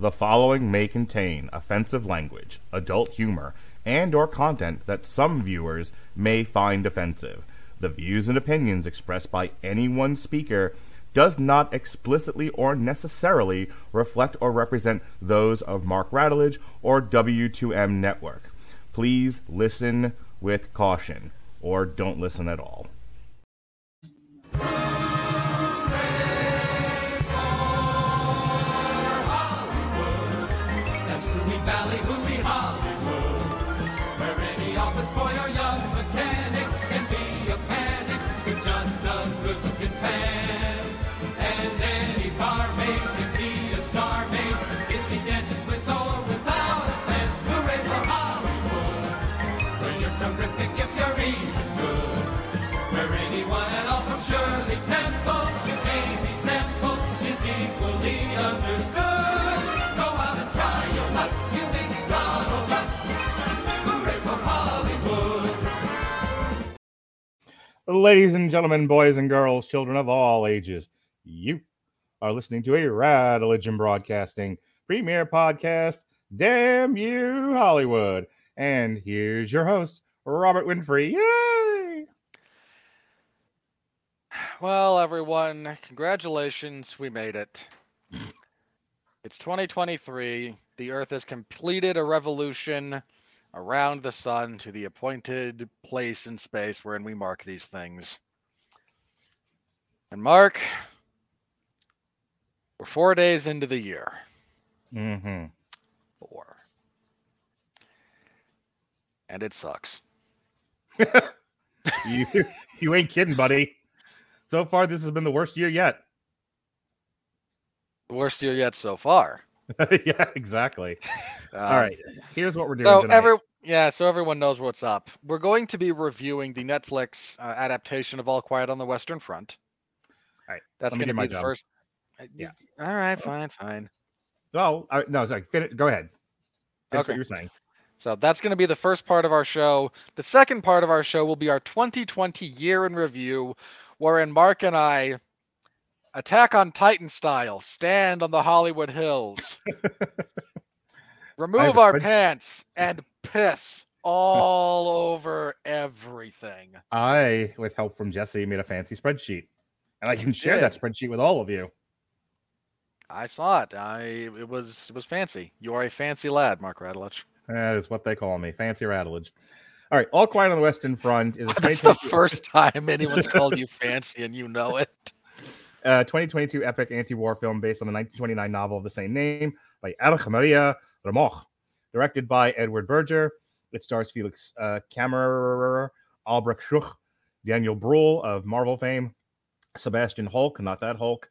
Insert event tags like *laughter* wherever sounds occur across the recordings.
The following may contain offensive language, adult humor, and or content that some viewers may find offensive. The views and opinions expressed by any one speaker does not explicitly or necessarily reflect or represent those of Mark Radulich or W2M Network. Please listen with caution or don't listen at all. Ladies and gentlemen, boys and girls, children of all ages, you are listening to a Rad Religion Broadcasting premiere podcast. Damn you, Hollywood. And here's your host, Robert Winfree. Yay! Well, everyone, congratulations. We made it. It's 2023. The Earth has completed a revolution around the sun to the appointed place in space wherein we mark these things. And Mark, we're four days into the year. Mm-hmm. Four. And it sucks. *laughs* You, you ain't kidding, buddy. So far, this has been the worst year yet. The worst year yet so far. *laughs* yeah, exactly. *laughs* All Um, right. Here's what we're doing So tonight. every yeah, so everyone knows what's up. We're going to be reviewing the Netflix uh, adaptation of All Quiet on the Western Front. All right, that's going to be the job. first. uh, Yeah. All right, fine, fine. Oh, uh, no, sorry. Fin- go ahead. Finish Okay. what you're saying. So that's going to be the first part of our show. The second part of our show will be our 2020 year in review, wherein Mark and I, Attack on Titan style, stand on the Hollywood Hills, *laughs* remove our pants, and piss all over everything. I, with help from Jesse, made a fancy spreadsheet, and I can share that spreadsheet with all of you. I saw it. I it was it was fancy. You are a fancy lad, Mark Radulich. That is what they call me, fancy Radulich. All right, All Quiet on the Western Front is a *laughs* That's the first time anyone's called you fancy, and you know it. Uh, 2022 epic anti-war film based on the 1929 novel of the same name by Erich Maria Remarque, directed by Edward Berger. It stars Felix uh, Kammerer, Albrecht Schuch, Daniel Brühl of Marvel fame, Sebastian Hülk, not that Hulk,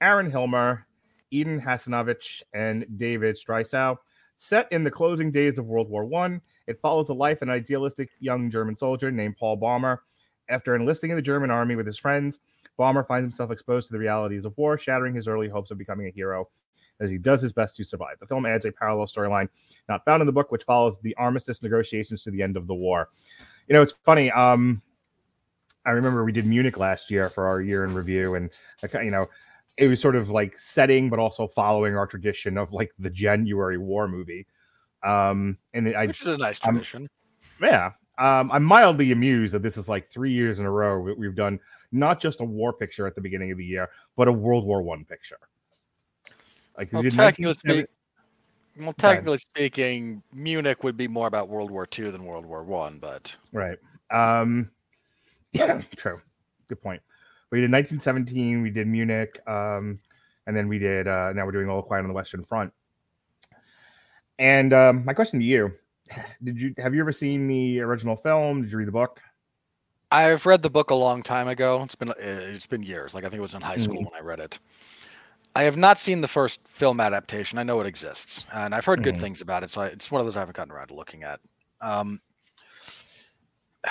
Aaron Hilmer, Edin Hasanovic, and Devid Striesow. Set in the closing days of World War One, it follows the life of an idealistic young German soldier named Paul Bäumer. After enlisting in the German army with his friends, Bäumer finds himself exposed to the realities of war, shattering his early hopes of becoming a hero as he does his best to survive. The film adds a parallel storyline not found in the book, which follows the armistice negotiations to the end of the war. You know, it's funny. Um, I remember we did Munich last year for our year in review, and you know, it was sort of like setting, but also following our tradition of like the January war movie. Um, and I, Which is a nice tradition. yeah, um, I'm mildly amused that this is like three years in a row we've done not just a war picture at the beginning of the year, but a World War One picture. Like Well, technically, speak, well, technically speaking, Munich would be more about World War II than World War One, but Right. Um, *clears throat* yeah, true. Good point. We did 1917. We did Munich, um, and then we did. Uh, now we're doing All Quiet on the Western Front. And um, my question to you: Did you have you ever seen the original film? Did you read the book? I've read the book a long time ago. It's been uh, it's been years. Like I think it was in high school Mhm. when I read it. I have not seen the first film adaptation. I know it exists, and I've heard good Mhm. things about it. So I, it's one of those I haven't gotten around to looking at. Um, *sighs*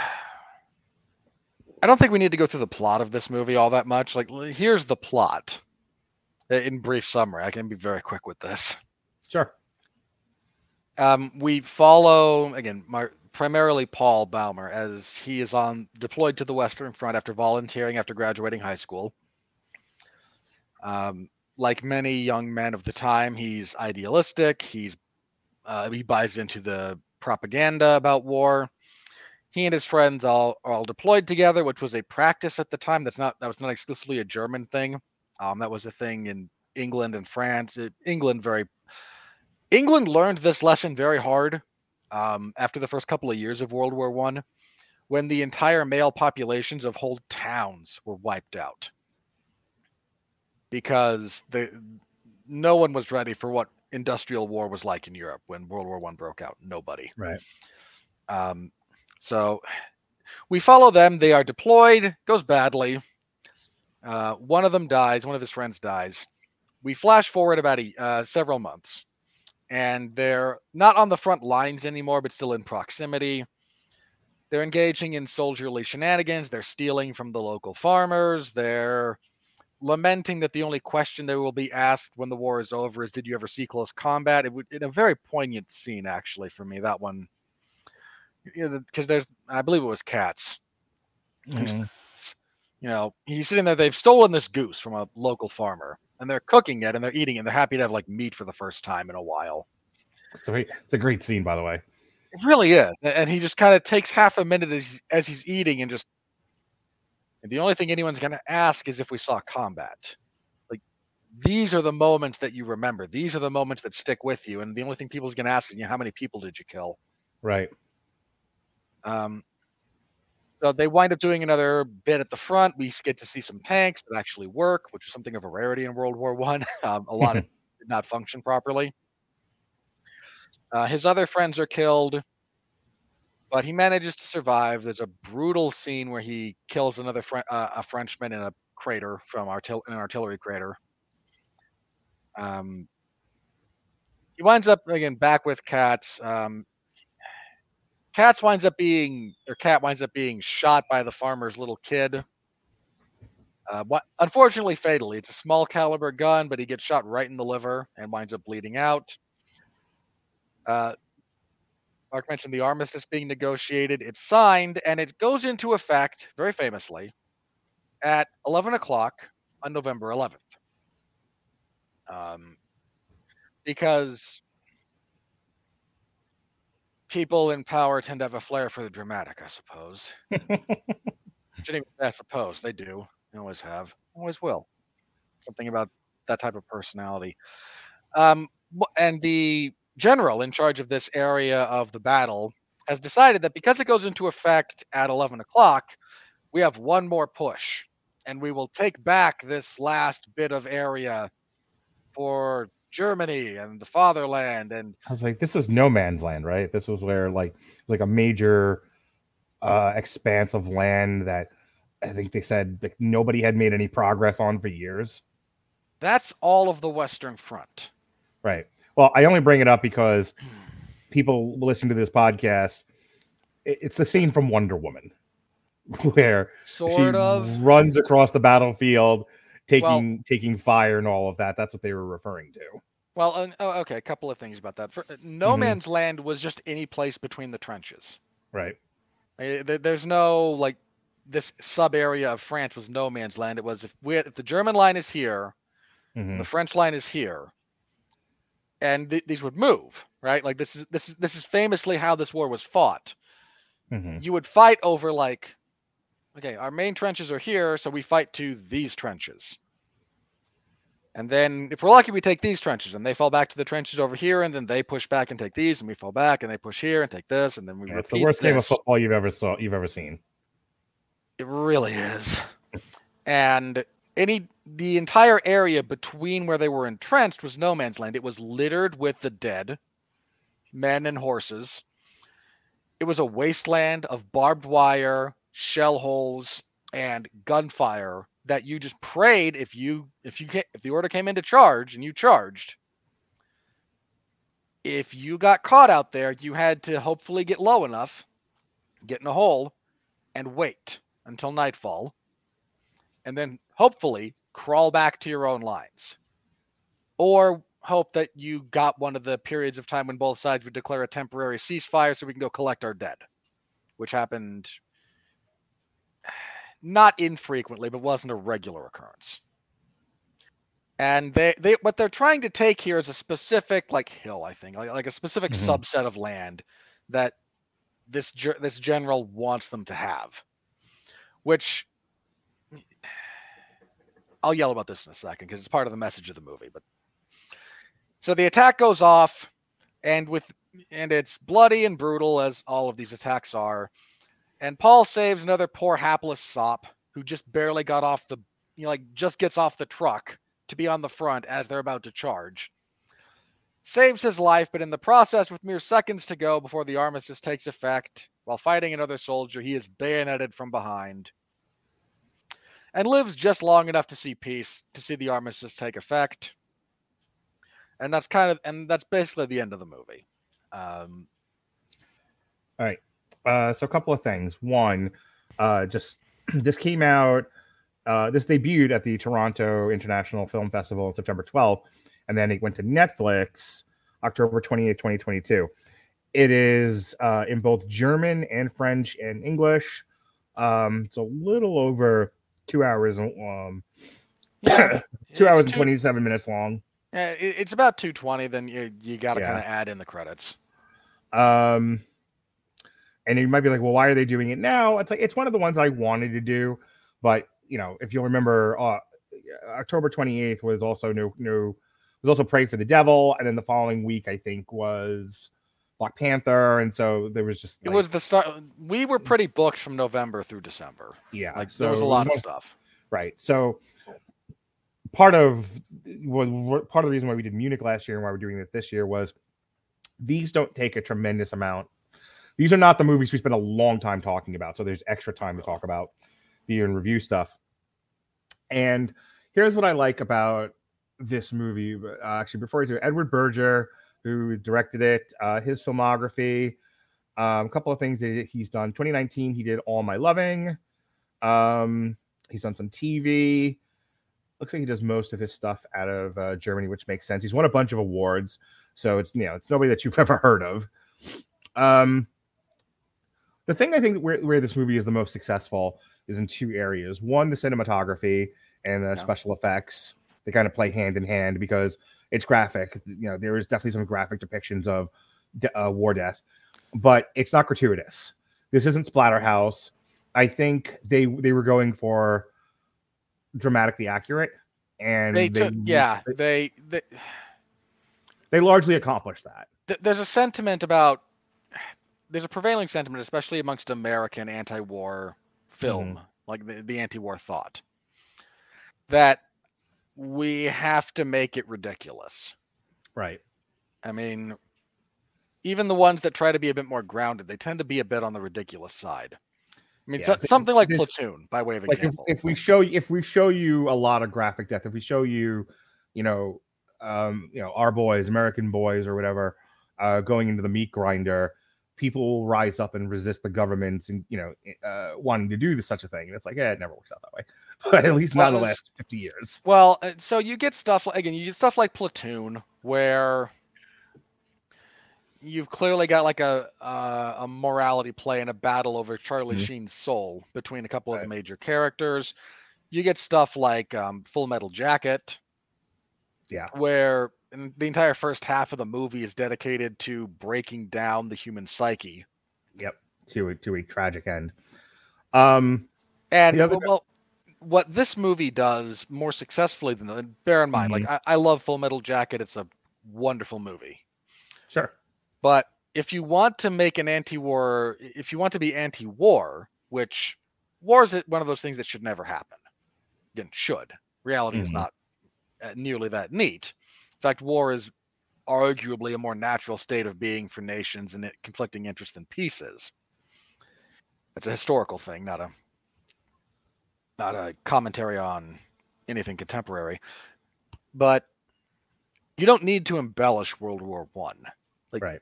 I don't think we need to go through the plot of this movie all that much. Like, here's the plot in brief summary. I can be very quick with this. Sure. Um, we follow again, Mar- primarily Paul Bäumer, as he is on deployed to the Western Front after volunteering after graduating high school. Um, like many young men of the time, he's idealistic. He's uh, he buys into the propaganda about war. He and his friends all are all deployed together, which was a practice at the time. That's not that was not exclusively a German thing. Um, that was a thing in England and France. It, England very England learned this lesson very hard um, after the first couple of years of World War One, when the entire male populations of whole towns were wiped out because the no one was ready for what industrial war was like in Europe when World War One broke out. Nobody. Right. Um, so we follow them. They are deployed. Goes badly. Uh, one of them dies. One of his friends dies. We flash forward about a, uh, several months, and they're not on the front lines anymore, but still in proximity. They're engaging in soldierly shenanigans. They're stealing from the local farmers. They're lamenting that the only question they will be asked when the war is over is, "Did you ever see close combat?" It would, in a very poignant scene, actually, for me. That one, because there's, I believe it was cats. Mhm. You know, he's sitting there. They've stolen this goose from a local farmer, and they're cooking it, and they're eating it. And they're happy to have like meat for the first time in a while. So he- it's a great scene, by the way. It really is. And he just kind of takes half a minute as, as he's eating and just. And the only thing anyone's going to ask is if we saw combat. Like, these are the moments that you remember. These are the moments that stick with you. And the only thing people's going to ask is, you know, how many people did you kill? Right. Um, so they wind up doing another bit at the front. We get to see some tanks that actually work, which is something of a rarity in World War One. *laughs* Um, a lot of *laughs* did not function properly. Uh, his other friends are killed, but he manages to survive. There's a brutal scene where he kills another Fre- uh, a Frenchman in a crater from artil- an artillery crater. Um, he winds up again back with Katz. Um, Katz winds up being, or Cat winds up being shot by the farmer's little kid. Uh, unfortunately, fatally. It's a small caliber gun, but he gets shot right in the liver and winds up bleeding out. Uh, Mark mentioned the armistice being negotiated. It's signed and it goes into effect, very famously, at 11 o'clock on November 11th. Um, because people in power tend to have a flair for the dramatic, I suppose. *laughs* Shouldn't I suppose. They do. They always have. Always will. Something about that type of personality. Um, and the general in charge of this area of the battle has decided that because it goes into effect at 11 o'clock, we have one more push and we will take back this last bit of area for Germany and the fatherland and I was like, this is no man's land, right? This was where like like a major uh expanse of land that I think they said like nobody had made any progress on for years. that's all of the western front Right. Well, I only bring it up because people listening to this podcast, it's the scene from Wonder Woman *laughs* where sort she of runs across the battlefield taking taking fire and all of that. That's what they were referring to. well uh, oh, okay a couple of things about that For, uh, no Mhm. man's land was just any place between the trenches Right. Uh, there- there's no like this sub area of france was no man's land it was if we if the german line is here Mhm. the French line is here, and th- these would move, right? Like this is this is this is famously how this war was fought. Mhm. You would fight over like, okay, our main trenches are here, so we fight to these trenches, and then if we're lucky, we take these trenches, and they fall back to the trenches over here, and then they push back and take these, and we fall back and they push here and take this, and then we. Yeah, it's the worst game of football you've ever saw you've ever seen. It really is. And any the entire area between where they were entrenched was no man's land. It was littered with the dead, men and horses. It was a wasteland of barbed wire, shell holes, and gunfire that you just prayed if you if you if the order came in to charge and you charged. If you got caught out there you had to hopefully get low enough get in a hole and wait until nightfall and then hopefully crawl back to your own lines. Or hope that you got one of the periods of time when both sides would declare a temporary ceasefire so we can go collect our dead which happened not infrequently, but wasn't a regular occurrence. And they, they what they're trying to take here is a specific like hill, I think, like, like a specific Mhm. subset of land that this this general wants them to have. Which I'll yell about this in a second because it's part of the message of the movie. But so the attack goes off, and with and it's bloody and brutal as all of these attacks are and Paul saves another poor hapless sop who just barely got off the you know like just gets off the truck to be on the front as they're about to charge. Saves his life, but in the process, with mere seconds to go before the armistice takes effect, while fighting another soldier, he is bayoneted from behind. And lives just long enough to see peace, to see the armistice take effect. And that's kind of and that's basically the end of the movie. Um, Uh, so a couple of things. One, uh, just *clears throat* this came out. Uh, this debuted at the Toronto International Film Festival on September 12th, and then it went to Netflix October 28th, 2022. It is uh, in both German and French and English. Um, it's a little over two hours. Um, yeah, *coughs* two hours and two- 27 minutes long. Yeah, it's about 220. Then you you got to Yeah. kind of add in the credits. Um, and you might be like, well, why are they doing it now? It's like it's one of the ones I wanted to do, but you know, if you'll remember, uh, October 28th was also new, new was also Pray for the Devil, and then the following week, I think, was Black Panther, and so there was just It was the start. We were pretty booked from November through December. yeah, Like so there was a lot of stuff. right. So part of what- part of the reason why we did Munich last year and why we're doing it this year was these don't take a tremendous amount. These are not the movies we spend a long time talking about, so there's extra time to talk about the year in review stuff. And here's what I like about this movie. Uh, actually, before we do, Edward Berger, who directed it, uh, his filmography, um, a couple of things that he's done. 2019, he did All My Loving. Um, he's done some TV. Looks like he does most of his stuff out of uh, Germany, which makes sense. He's won a bunch of awards, so it's you know it's nobody that you've *laughs* ever heard of. Um, the thing I think where, where this movie is the most successful is in two areas. One, the cinematography and the Yeah. special effects. They kind of play hand in hand because it's graphic. You know, there is definitely some graphic depictions of uh, war death, but it's not gratuitous. This isn't Splatterhouse. I think they they were going for dramatically accurate, and They they took, yeah, they, they they largely accomplished that. th- there's a sentiment about there's a prevailing sentiment, especially amongst American anti-war film, like the, the anti-war thought, that we have to make it ridiculous. Right. I mean, even the ones that try to be a bit more grounded, they tend to be a bit on the ridiculous side. I mean, Yeah, so- something like Platoon, by way of like if, example. if we show if we show you a lot of graphic death if we show you you know um you know our boys american boys or whatever uh going into the meat grinder people will rise up and resist the governments and you know uh wanting to do this, such a thing and it's like yeah it never works out that way *laughs* but at least not in the last 50 years Well, uh, so you get stuff like again, you get stuff like Platoon, where you've clearly got like a uh, a morality play and a battle over Charlie Mhm. Sheen's soul between a couple of the major characters. You get stuff like um, Full Metal Jacket, yeah where the entire first half of the movie is dedicated to breaking down the human psyche. yep to a to a tragic end um And well, what this movie does more successfully than the, bear in mind, like I, I love Full Metal Jacket. It's a wonderful movie. sure But if you want to make an anti-war, if you want to be anti-war, which war is it one of those things that should never happen. Again, should. Reality is Mhm. not nearly that neat. In fact, war is arguably a more natural state of being for nations and conflicting interest in pieces. It's a historical thing, not a not a commentary on anything contemporary, but you don't need to embellish World War One. Like Right.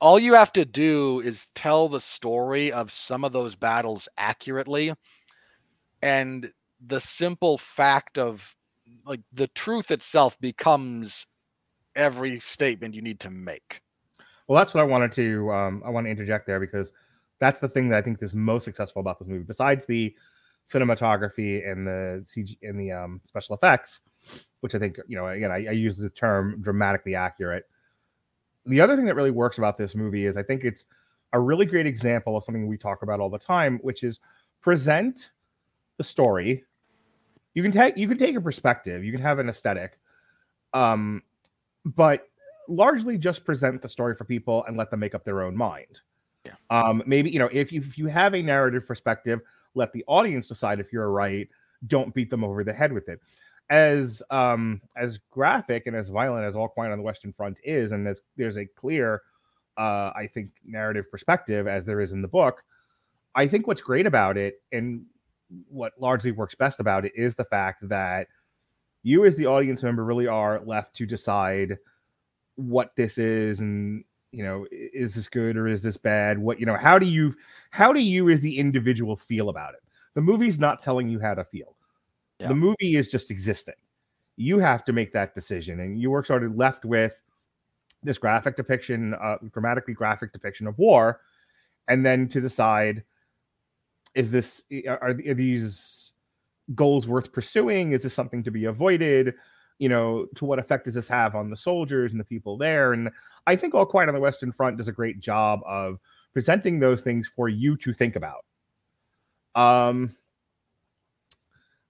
all you have to do is tell the story of some of those battles accurately and the simple fact of like the truth itself becomes every statement you need to make Well, that's what I wanted to um, I want to interject there because that's the thing that I think is most successful about this movie, besides the cinematography and the CG and the um, special effects, which I think you know again I, I use the term dramatically accurate. The other thing that really works about this movie is I think it's a really great example of something we talk about all the time, which is present the story. You can take you can take a perspective, you can have an aesthetic, um, but largely just present the story for people and let them make up their own mind. Yeah. Um, maybe you know if you if you have a narrative perspective, let the audience decide if you're right. Don't beat them over the head with it. As um as graphic and as violent as All Quiet on the Western Front is, and there's there's a clear, uh, I think narrative perspective as there is in the book. I think what's great about it and what largely works best about it is the fact that you as the audience member really are left to decide what this is and you know is this good or is this bad? What you know how do you how do you as the individual feel about it? The movie's not telling you how to feel. Yeah. the movie is just existing. You have to make that decision and you were sort of left with this graphic depiction uh dramatically graphic depiction of war and then to decide is this are, are these goals worth pursuing? Is this something to be avoided? You know to what effect does this have on the soldiers and the people there? And i think all quiet on the western front does a great job of presenting those things for you to think about. Um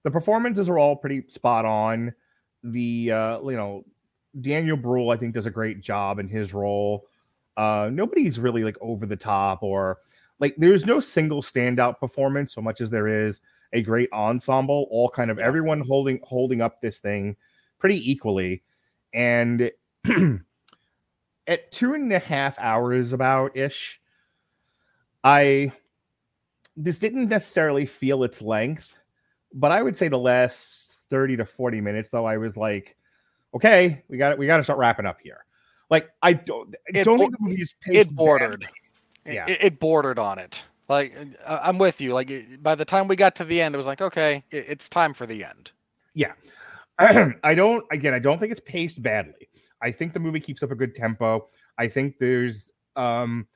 the performances are all pretty spot on. The uh you know daniel Brühl, i think does a great job in his role. Uh nobody's really like over the top or like there's no single standout performance so much as there is a great ensemble all kind of everyone holding holding up this thing pretty equally. And *clears throat* at two and a half hours about ish i this didn't necessarily feel its length but i would say the last 30 to 40 minutes though i was like okay we got it, we got to start wrapping up here. Like i don't I don't think the movie is paced it bordered. badly. It- Yeah. it, it bordered on it like i'm with you like by the time we got to the end it was like okay it, it's time for the end Yeah, *clears throat* I don't again, I don't think it's paced badly. I think the movie keeps up a good tempo. I think there's um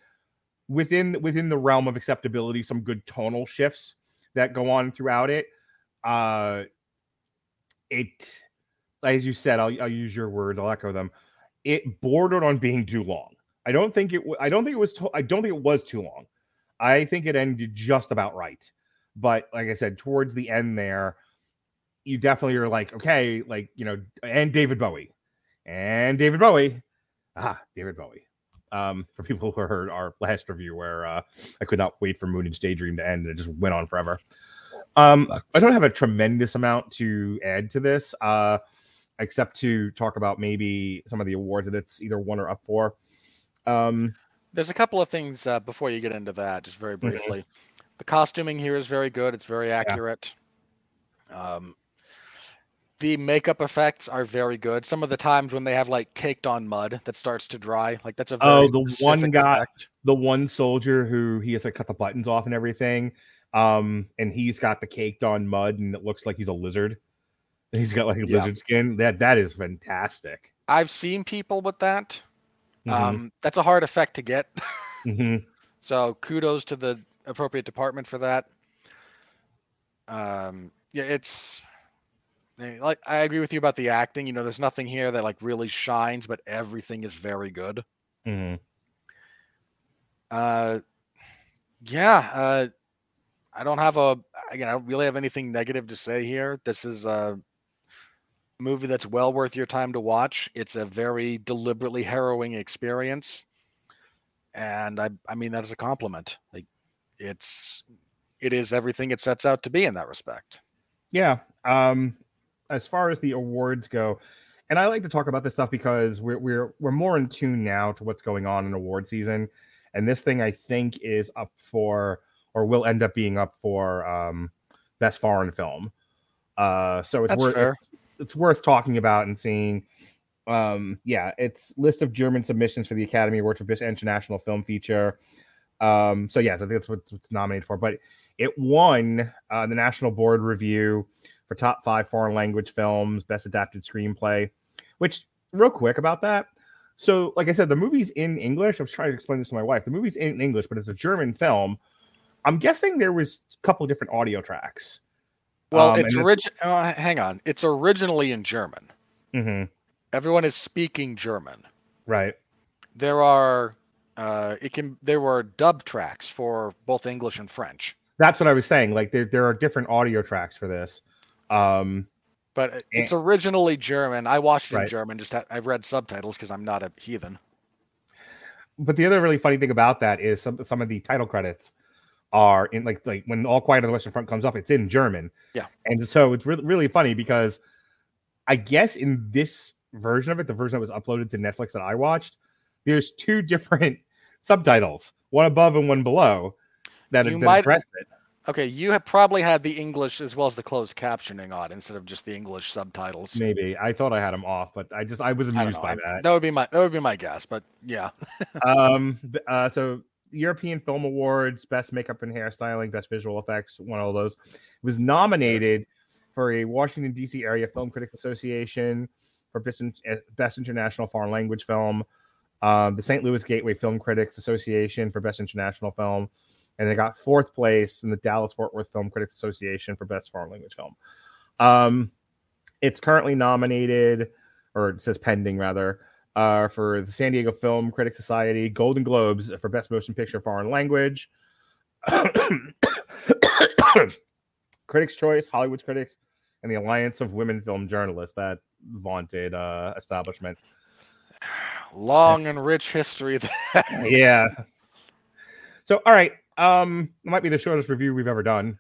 within within the realm of acceptability some good tonal shifts that go on throughout it. Uh it as you said, I'll I'll use your word, I'll echo them. It bordered on being too long. I don't think it I don't think it was to- I don't think it was too long. I think it ended just about right. But like I said, towards the end there, you definitely are like, okay, like you know, and David Bowie, and David Bowie, ah, David Bowie. Um, for people who heard our last review where uh, I could not wait for Moonage Daydream to end, and it just went on forever. Um, I don't have a tremendous amount to add to this, uh, except to talk about maybe some of the awards that it's either won or up for. Um, there's a couple of things uh, before you get into that just very Mhm. briefly the costuming here is very good it's very accurate um, the makeup effects are very good some of the times when they have like caked on mud that starts to dry like that's a very Oh, the one guy- effect. the one soldier who he has to cut the buttons off and everything. Um, and he's got the caked on mud and it looks like he's a lizard. He's got like a Yeah. lizard skin. That that is fantastic. i've seen people with that Mhm, um, that's a hard effect to get *laughs* mhm. So kudos to the appropriate department for that. Um, yeah, it's like I agree with you about the acting. You know, there's nothing here that like really shines, but everything is very good. Mhm. Uh, yeah. Uh, I don't have a again. I don't really have anything negative to say here. This is a movie that's well worth your time to watch. It's a very deliberately harrowing experience, and I I mean that as a compliment. Like, it's it is everything it sets out to be in that respect. Yeah. Um, as far as the awards go, and I like to talk about this stuff because we're we're we're more in tune now to what's going on in award season, and this thing I think is up for or will end up being up for um best foreign film. Uh, so it's That's worth fair. It's worth talking about and seeing. Um, yeah, it's list of German submissions for the Academy Award for Best International Film Feature. Um, so yes, I think that's what it's nominated for. But it won uh, the National Board Review for top five foreign language films, best adapted screenplay. Which, real quick about that. So, like I said, the movie's in English. I was trying to explain this to my wife. The movie's in English, but it's a German film. I'm guessing there was a couple different audio tracks. Well, Um, it's and it- origin. Uh, hang on, it's originally in German. Mhm, Everyone is speaking German. right. There are, uh, it can. There were dub tracks for both English and French, That's what I was saying. Like there, there are different audio tracks for this. Um, but it- it's originally German. I watched it in German. Just ha- I've read subtitles because I'm not a heathen. but the other really funny thing about that is some some of the title credits are in like like when All Quiet on the Western Front comes up, it's in German. Yeah. and so it's really really funny because I guess in this version of it, the version that was uploaded to Netflix that I watched, there's two different *laughs* subtitles, one above and one below, that, You that might- address it. Okay, you have probably had the English as well as the closed captioning on instead of just the English subtitles. Maybe I thought I had them off, but I just I was amused know. by I- that. That would be my that would be my guess, but yeah. *laughs* um uh so european film awards best makeup and hairstyling best visual effects one of those was nominated for a washington dc area film critics association for best, eh, best international foreign language film um, the st louis gateway film critics association for best international film and they got fourth place in the dallas fort worth film critics association for best foreign language film. Um, it's currently nominated or it says pending rather uh, for the San Diego Film Critics Society, Golden Globes for Best Motion Picture Foreign Language, *coughs* Critics' Choice, Hollywood Critics, and the Alliance of Women Film Journalists, that vaunted uh, establishment. Long and rich history there. *laughs* Yeah. So, all right. Um, it might be the shortest review we've ever done.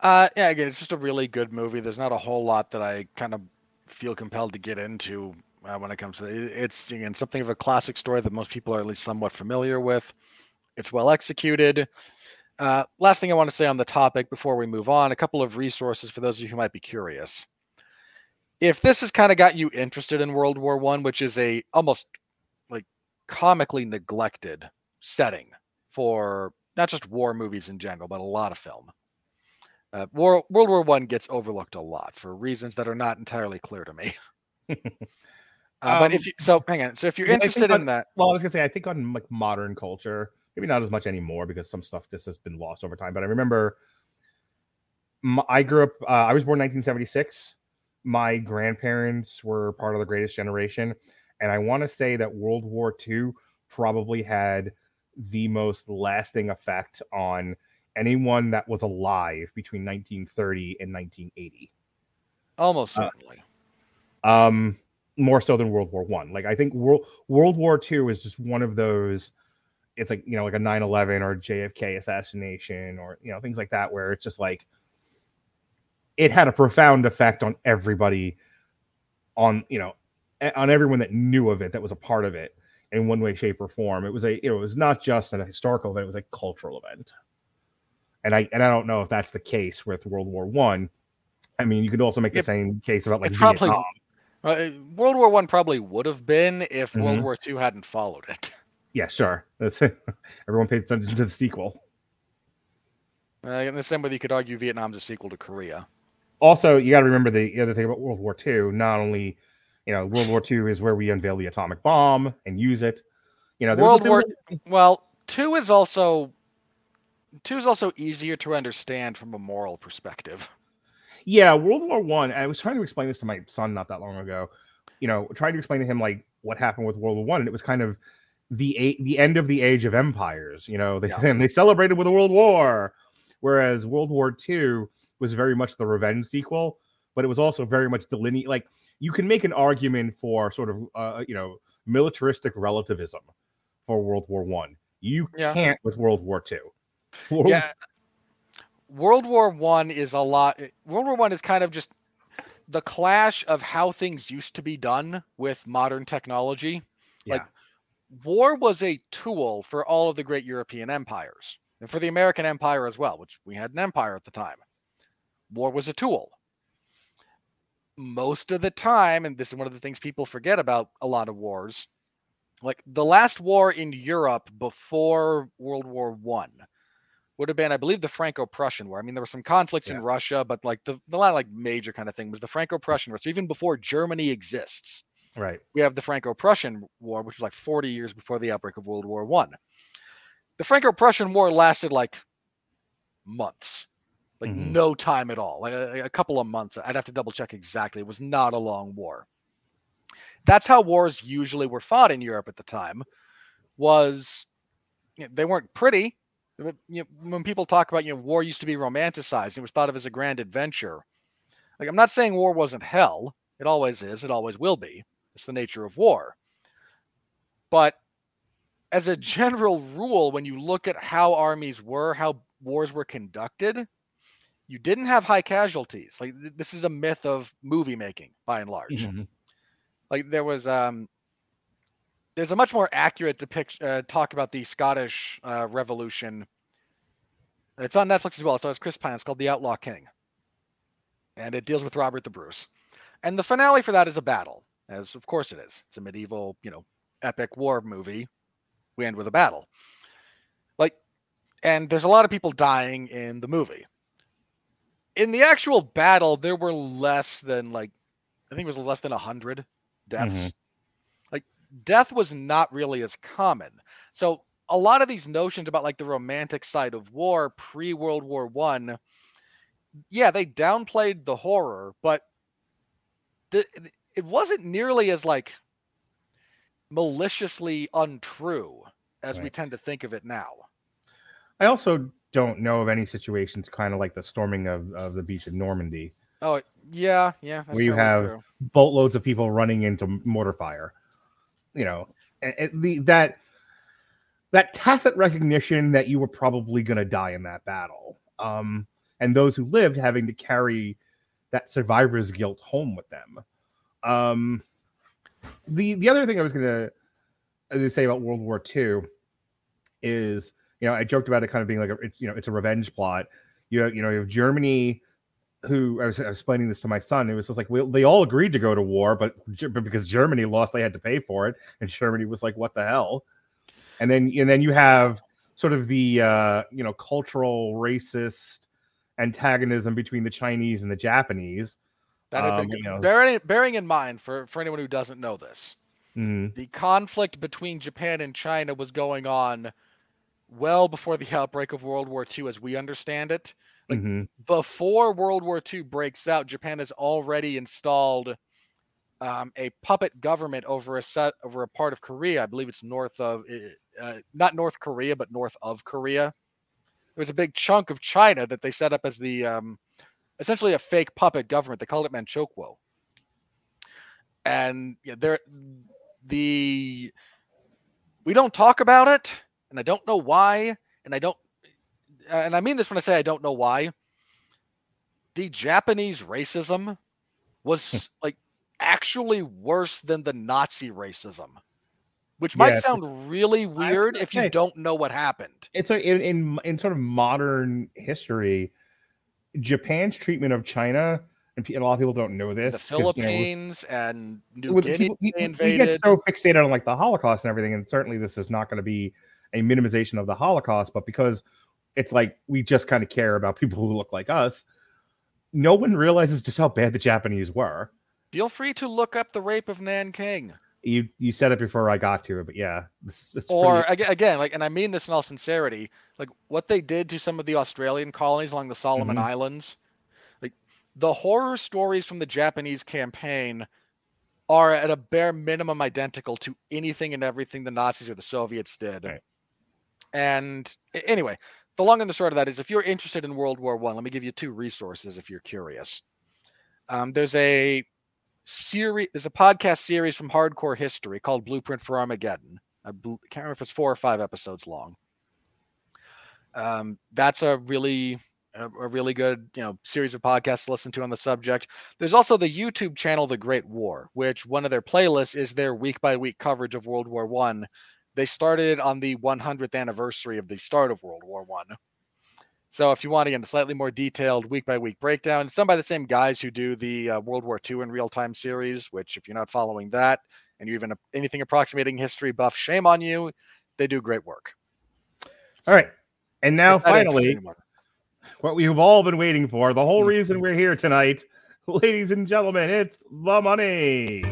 Uh, yeah, again, it's just a really good movie. There's not a whole lot that I kind of feel compelled to get into uh, when it comes to it. It's again something of a classic story that most people are at least somewhat familiar with. It's well executed. Uh, last thing I want to say on the topic before we move on: a couple of resources for those of you who might be curious. If this has kind of got you interested in World War One, which is a almost like comically neglected setting for not just war movies in general, but a lot of film. Uh, War, World War One gets overlooked a lot for reasons that are not entirely clear to me. *laughs* uh, but if Um, you, so, hang on. So if you're yeah, I think interested in that, Well, I was gonna say, I think on like modern culture, maybe not as much anymore because some stuff just has been lost over time. But I remember, I grew up. Uh, I was born 1976. My grandparents were part of the Greatest Generation, and I want to say that World War II probably had the most lasting effect on anyone that was alive between 1930 and 1980 almost uh, certainly. um more so than world war one like i think world world war two is just one of those it's like you know like a 9-11 or jfk assassination or you know things like that where it's just like it had a profound effect on everybody on you know on everyone that knew of it that was a part of it in one way shape or form it was a you know it was not just a historical event it was a cultural event and i and i don't know if that's the case with world war one I. mean you could also make the It- same case about like probably- Vietnam. Uh, uh, World War One probably would have been if World Mhm. War Two hadn't followed it. *laughs* Yeah, sure. That's it. *laughs* Everyone pays attention to the sequel. Uh, in the same way, that you could argue Vietnam's a sequel to Korea. Also, you got to remember the other thing about World War II. Not only, you know, World War II is where we unveil the atomic bomb and use it. You know, there was a World War Well, two is also two is also easier to understand from a moral perspective. Yeah, World War One. I. I was trying to explain this to my son not that long ago. You know, trying to explain to him like what happened with World War One, and it was kind of the a- the end of the age of empires. You know, *laughs* they Yeah. and they celebrated with a World War, whereas World War Two was very much the revenge sequel, but it was also very much delineate. Like you can make an argument for sort of uh, you know militaristic relativism for World War One. You Yeah. can't with World War Two. *laughs* World- Yeah. World War One is a lot. World War One is kind of just the clash of how things used to be done with modern technology. Like, war was a tool for all of the great European empires and for the American Empire as well, which we had an empire at the time. war was a tool. Most of the time, and this is one of the things people forget about a lot of wars, like the last war in Europe before World War One would have been, I believe, the Franco-Prussian War. I mean, there were some conflicts in Russia, but like the the la- like major kind of thing was the Franco-Prussian War. So even before Germany exists, Right. we have the Franco-Prussian War, which was like 40 years before the outbreak of World War One. The Franco-Prussian War lasted like months, like Mhm. no time at all, like a, a couple of months. I'd have to double check exactly. It was not a long war. That's how wars usually were fought in Europe at the time. Was you know, they weren't pretty. You know, when people talk about you know war used to be romanticized, it was thought of as a grand adventure. Like I'm not saying war wasn't hell. It always is. It always will be. It's the nature of war. But as a general rule, when you look at how armies were, how wars were conducted, you didn't have high casualties. Like th- this is a myth of movie making by and large. Mhm. Like there was um there's a much more accurate depiction uh, talk about the Scottish uh, Revolution. It's on Netflix as well. So it's Chris Pine. It's called The Outlaw King, and it deals with Robert the Bruce. And the finale for that is a battle, as of course it is. It's a medieval, you know, epic war movie. We end with a battle. Like, and there's a lot of people dying in the movie. In the actual battle, there were less than like, I think it was less than a hundred deaths. Mhm. Death was not really as common. So a lot of these notions about like the romantic side of war pre World War One, yeah, they downplayed the horror, but the, it wasn't nearly as like maliciously untrue as we tend to think of it now. I also don't know of any situations kind of like the storming of, of the beach of Normandy, Oh yeah, yeah. Where you have- true. boatloads of people running into mortar fire. You know, the that that tacit recognition that you were probably going to die in that battle, um, and those who lived having to carry that survivor's guilt home with them. Um, the the other thing I was going to say about World War II is, you know, I joked about it kind of being like a, it's you know, it's a revenge plot. You you know, you have Germany who I was, I was explaining this to my son. It was just like, well, they all agreed to go to war, but, but because Germany lost, they had to pay for it, and Germany was like, what the hell? And then and then you have sort of the uh, you know cultural racist antagonism between the Chinese and the Japanese. That had um, been- you know- bearing, bearing in mind for, for anyone who doesn't know this, Mm, the conflict between Japan and China was going on well before the outbreak of World War II, as we understand it. Like, mhm, Before World War II breaks out, Japan has already installed um, a puppet government over a set over a part of Korea. I believe it's north of, uh, uh, not North Korea, but north of Korea. There was a big chunk of China that they set up as the um, essentially a fake puppet government. They called it Manchukuo. And yeah, there, the we don't talk about it, and I don't know why, and I don't, and I mean this when I say I don't know why. The Japanese racism was hmm. like actually worse than the Nazi racism, which might Yeah, sound really weird if you don't know what happened. It's a in, in in sort of modern history, Japan's treatment of China, and a lot of people don't know this. The 'cause, you know, Philippines and New with Guinea people, we, they we get so fixated on like the Holocaust and everything, and certainly this is not going to be a minimization of the Holocaust, but because it's like we just kind of care about people who look like us, no one realizes just how bad the Japanese were. Feel free to look up the rape of Nanking. You you said it before I got to it, but yeah, it's, it's or pretty- again, like, and I mean this in all sincerity, like what they did to some of the Australian colonies along the Solomon Mhm. Islands, like the horror stories from the Japanese campaign are at a bare minimum identical to anything and everything the Nazis or the Soviets did. Right. And anyway, the long and the short of that is, if you're interested in World War One, let me give you two resources if you're curious. Um, there's a series, there's a podcast series from Hardcore History called Blueprint for Armageddon. I bel- can't remember if it's four or five episodes long. Um, that's a really a, a really good you know series of podcasts to listen to on the subject. There's also the YouTube channel The Great War, which one of their playlists is their week by week coverage of World War One. They started on the 100th anniversary of the start of World War One, So if you want to get a slightly more detailed week by week breakdown, it's done by the same guys who do the uh, World War II in real time series. Which, if you're not following that and you're even a- anything approximating history buff, shame on you. They do great work. All right. And now It's not interesting finally, what we've all been waiting for, the whole Mm-hmm. reason we're here tonight, ladies and gentlemen, it's the money.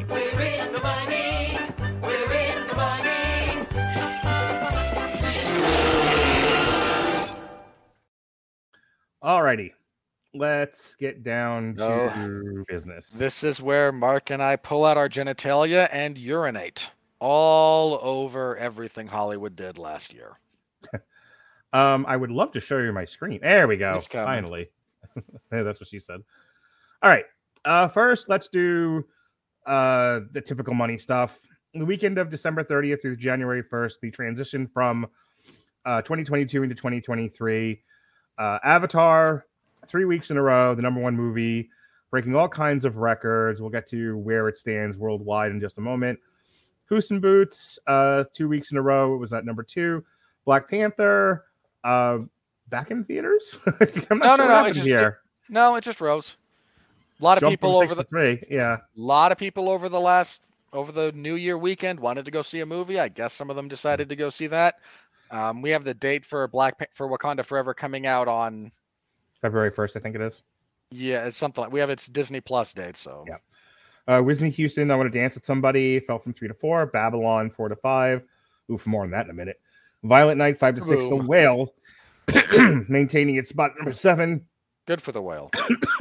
All righty. Let's get down to Oh. business. This is where Mark and I pull out our genitalia and urinate all over everything Hollywood did last year. *laughs* Um, I would love to show you my screen. There we go. Finally. *laughs* That's what she said. All right. Uh, first, let's do uh the typical money stuff. The weekend of December 30th through January 1st, the transition from uh 2022 into 2023. Uh Avatar, three weeks in a row, the number one movie, breaking all kinds of records. We'll get to where it stands worldwide in just a moment. Puss in Boots, uh, two weeks in a row. It was at number two. Black Panther, uh, back in theaters. *laughs* I'm No, not no, sure what no, it just- here. No, it just rose. A lot of Jumped people over the three. Yeah. A lot of people over the last over the New Year weekend wanted to go see a movie. I guess some of them decided to go see that. Um, we have the date for Black Pa- for Wakanda Forever coming out on February 1st, I think it is. yeah, it's something like we have its Disney Plus date. So Yeah. Uh, Whitney Houston, I want to dance with somebody, fell from three to four. Babylon, four to five. Oof, more on that in a minute. Violent Night, five to six. The Whale, *clears throat* maintaining its spot number seven. good for the whale. *clears throat*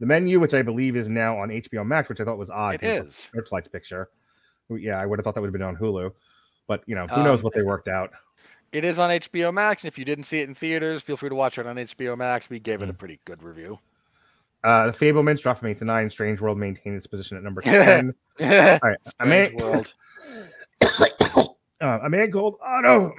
The Menu, which I believe is now on HBO Max, which I thought was odd. It is. Searchlight picture. Yeah, I would have thought that would have been on Hulu, but you know, who knows Um, what they worked out. It is on HBO Max, and if you didn't see it in theaters, feel free to watch it on HBO Max. We gave it a Mm. pretty good review. Uh, the Fabelmans dropped from eight to nine. Strange World maintained its position at number *laughs* ten. All right, Strange World. *coughs* uh, a man called Otto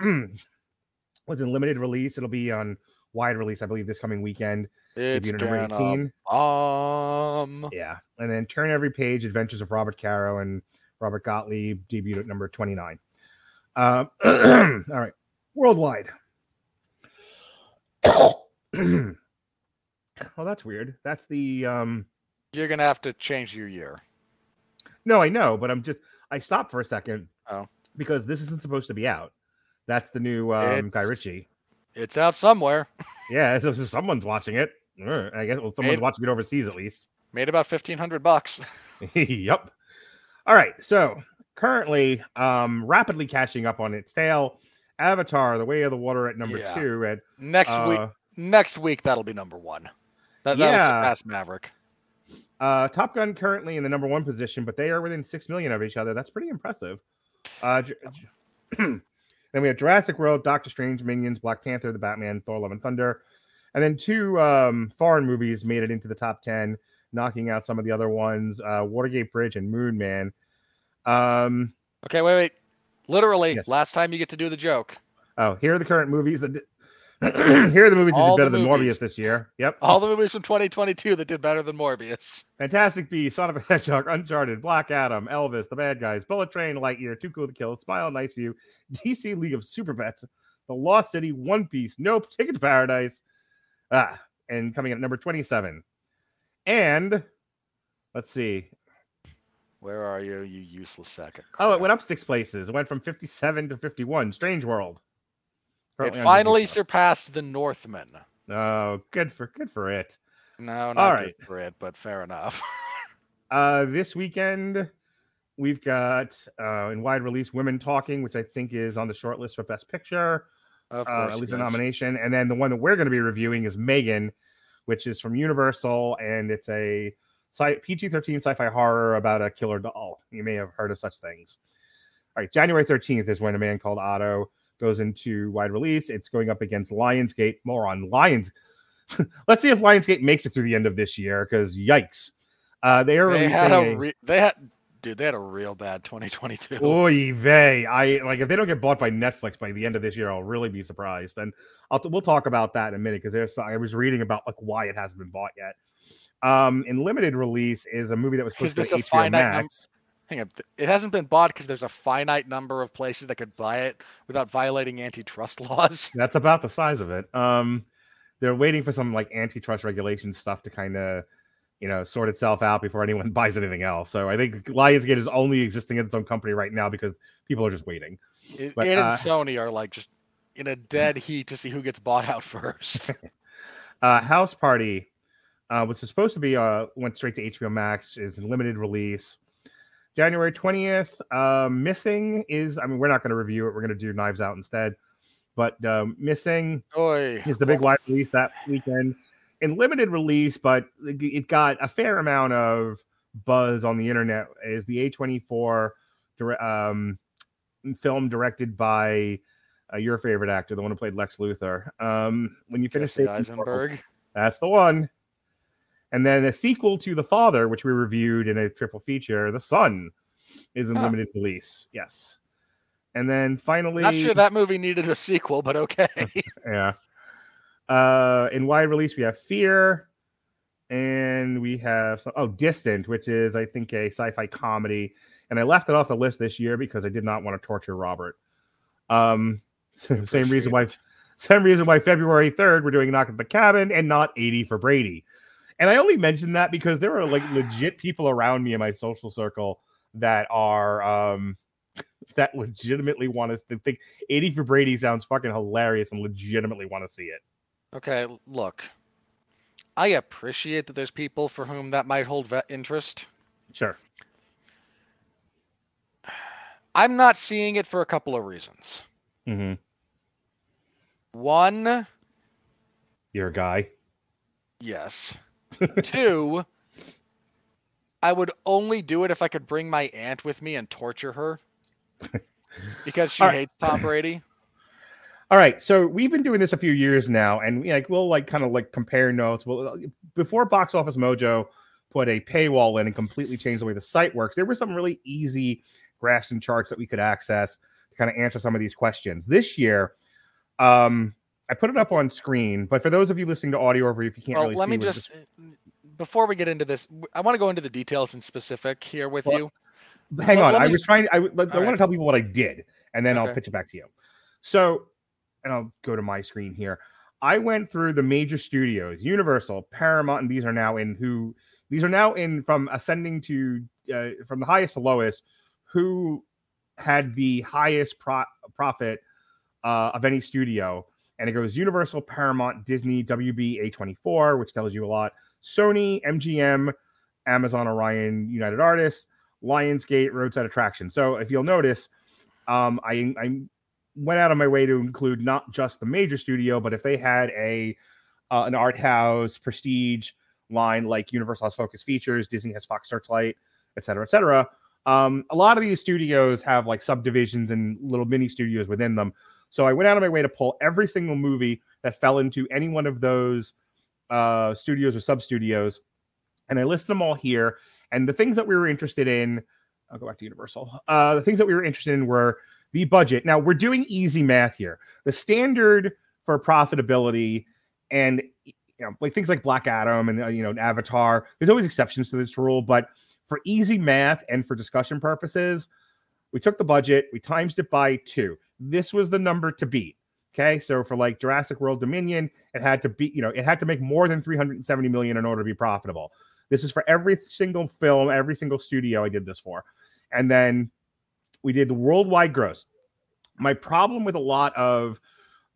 was in limited release. It'll be on wide release, I believe, this coming weekend. It's number eighteen. bomb. Yeah, and then Turn Every Page: Adventures of Robert Caro and Robert Gottlieb debuted at number twenty nine. Um, *clears throat* all right, worldwide. *coughs* well, that's weird. That's the um. You're gonna have to change your year. No, I know, but I'm just I stopped for a second. Oh. because this isn't supposed to be out. That's the new um, Guy Ritchie. It's out somewhere. *laughs* Yeah, so, *laughs* so someone's watching it. Uh, I guess well, someone's Maybe- watching it overseas at least. Made about fifteen hundred bucks. *laughs* yep. All right. So currently, um, rapidly catching up on its tail. Avatar: The Way of the Water at number Yeah. two. At Next week, uh, next week that'll be number one. That, that'll Yeah. surpass Maverick. uh, Top Gun currently in the number one position, but they are within six million of each other. That's pretty impressive. Uh, *clears throat* then we have Jurassic World, Doctor Strange, Minions, Black Panther, The Batman, Thor: Love and Thunder, and then two um, foreign movies made it into the top ten, knocking out some of the other ones: uh, Watergate Bridge and Moon Man. Um, Okay, wait, wait. Literally, Yes. last time you get to do the joke. oh, here are the current movies that. Did, *clears throat* here are the movies that All did better than. Morbius this year. Yep. All the movies from 2022 that did better than Morbius. Fantastic Beasts, Sonic the Hedgehog, Uncharted, Black Adam, Elvis, The Bad Guys, Bullet Train, Lightyear, Too Cool to Kill, Smile, Nice View, DC League of Super Pets, The Lost City, One Piece, Nope, Ticket to Paradise, ah, and coming in at number 27. And let's see. Where are you, you useless sack of Oh, it went up six places. It went from 57 to 51. Strange World. It Currently on finally surpassed the Northman. Plus. Oh, good for good for it. No, not All good for it, but fair enough. *laughs* Uh, this weekend, we've got uh, in wide release Women Talking, which I think is on the short list for Best Picture, of uh, at least a nomination. And then the one that we're going to be reviewing is Megan, which is from Universal, and it's a sci- PG 13 sci fi horror about a killer doll. You may have heard of such things. All right, January 13th is when a man called Otto goes into wide release. It's going up against Lionsgate. More on Lions. *laughs* Let's see if Lionsgate makes it through the end of this year because yikes. Uh, they are They releasing had a- re- they had dude, they had a real bad 2022. Oy vey. I like if they don't get bought by Netflix by the end of this year, I'll really be surprised. And I'll we'll talk about that in a minute because there's I was reading about like why it hasn't been bought yet. Um, in limited release is a movie that was supposed to this go a to HBO finite num- Max. Hang on, it hasn't been bought because there's a finite number of places that could buy it without violating antitrust *laughs* laws. That's about the size of it. Um, they're waiting for some like antitrust regulation stuff to kind of, you know, sort itself out before anyone *laughs* buys anything else. So I think Lionsgate is only existing as its own company right now because people are just waiting. It, But, it uh, and Sony are like just in a *laughs* dead heat to see who gets bought out first. Uh, House Party uh, was supposed to be uh went straight to HBO Max is in limited release. January 20th. Uh, missing is I mean we're not going to review it. We're going to do Knives Out instead. But um, missing Oy. is the big wide release that weekend in limited release, but it got a fair amount of buzz on the internet. Is the A24 um, film directed by uh, your favorite actor, the one who played Lex Luthor? Um, when you finish Jesse Eisenberg. that's the one. And then a sequel to The Father, which we reviewed in a triple feature, The Son, is in Huh. limited release. Yes. And then finally, Not sure that movie needed a sequel, but okay. *laughs* yeah. Uh, in wide release, we have Fear, and we have some, oh Distant, which is I think a sci-fi comedy, and I left it off the list this year because I did not want to torture Robert. Um, *laughs* same reason why, same reason why February third we're doing Knock at the Cabin and not eighty for Brady. And I only mention that because there are like legit people around me in my social circle that are um *laughs* that legitimately want us to think 80 for Brady sounds fucking hilarious and legitimately want to see it. Okay, look. I appreciate that there's people for whom that might hold interest. Sure. I'm not seeing it for a couple of reasons. Mm-hmm. One, You're a guy. yes. Two, I would only do it if I could bring my aunt with me and torture her *laughs* because she All right. hates Tom Brady. All right, so we've been doing this a few years now, and we, like we'll like kind of like compare notes. Well, before Box Office Mojo put a paywall in and completely changed the way the site works, there were some really easy graphs and charts that we could access to kind of answer some of these questions. This year, um, I put it up on screen, but for those of you listening to audio over, if you can't Well, really let see me what it just before we get into this, I want to go into the details in specific here with Well, you. hang on. let I me- was trying. I, All want right. to tell people what I did, and then I'll pitch it back to you. So, and I'll go to my screen here. I went through the major studios: Universal, Paramount, and these are now in who. These are now in from ascending to uh, from the highest to lowest. Who had the highest pro- profit uh, of any studio? And it goes Universal, Paramount, Disney, WB, A24, which tells you a lot. Sony, MGM, Amazon, Orion, United Artists, Lionsgate, Roadside Attraction. So if you'll notice, um, I I went out of my way to include not just the major studio, but if they had a uh, an art house prestige line like Universal has Focus Features, Disney has Fox Searchlight, et cetera, et cetera. Um, a lot of these studios have like subdivisions and little mini studios within them. So I went out of my way to pull every single movie that fell into any one of those uh, studios or sub studios, and I listed them all here. And the things that we were interested in, I'll go back to Universal. Uh, the things that we were interested in were the budget. Now we're doing easy math here. The standard for profitability and you know like things like Black Adam and uh, you know Avatar. There's always exceptions to this rule, but for easy math and for discussion purposes, we took the budget, we times it by two. This was the number to beat. Okay, so for like Jurassic World Dominion, it had to be, you know, it had to make more than 370 million in order to be profitable. This is for every single film, every single studio I did this for. And then we did the worldwide gross. My problem with a lot of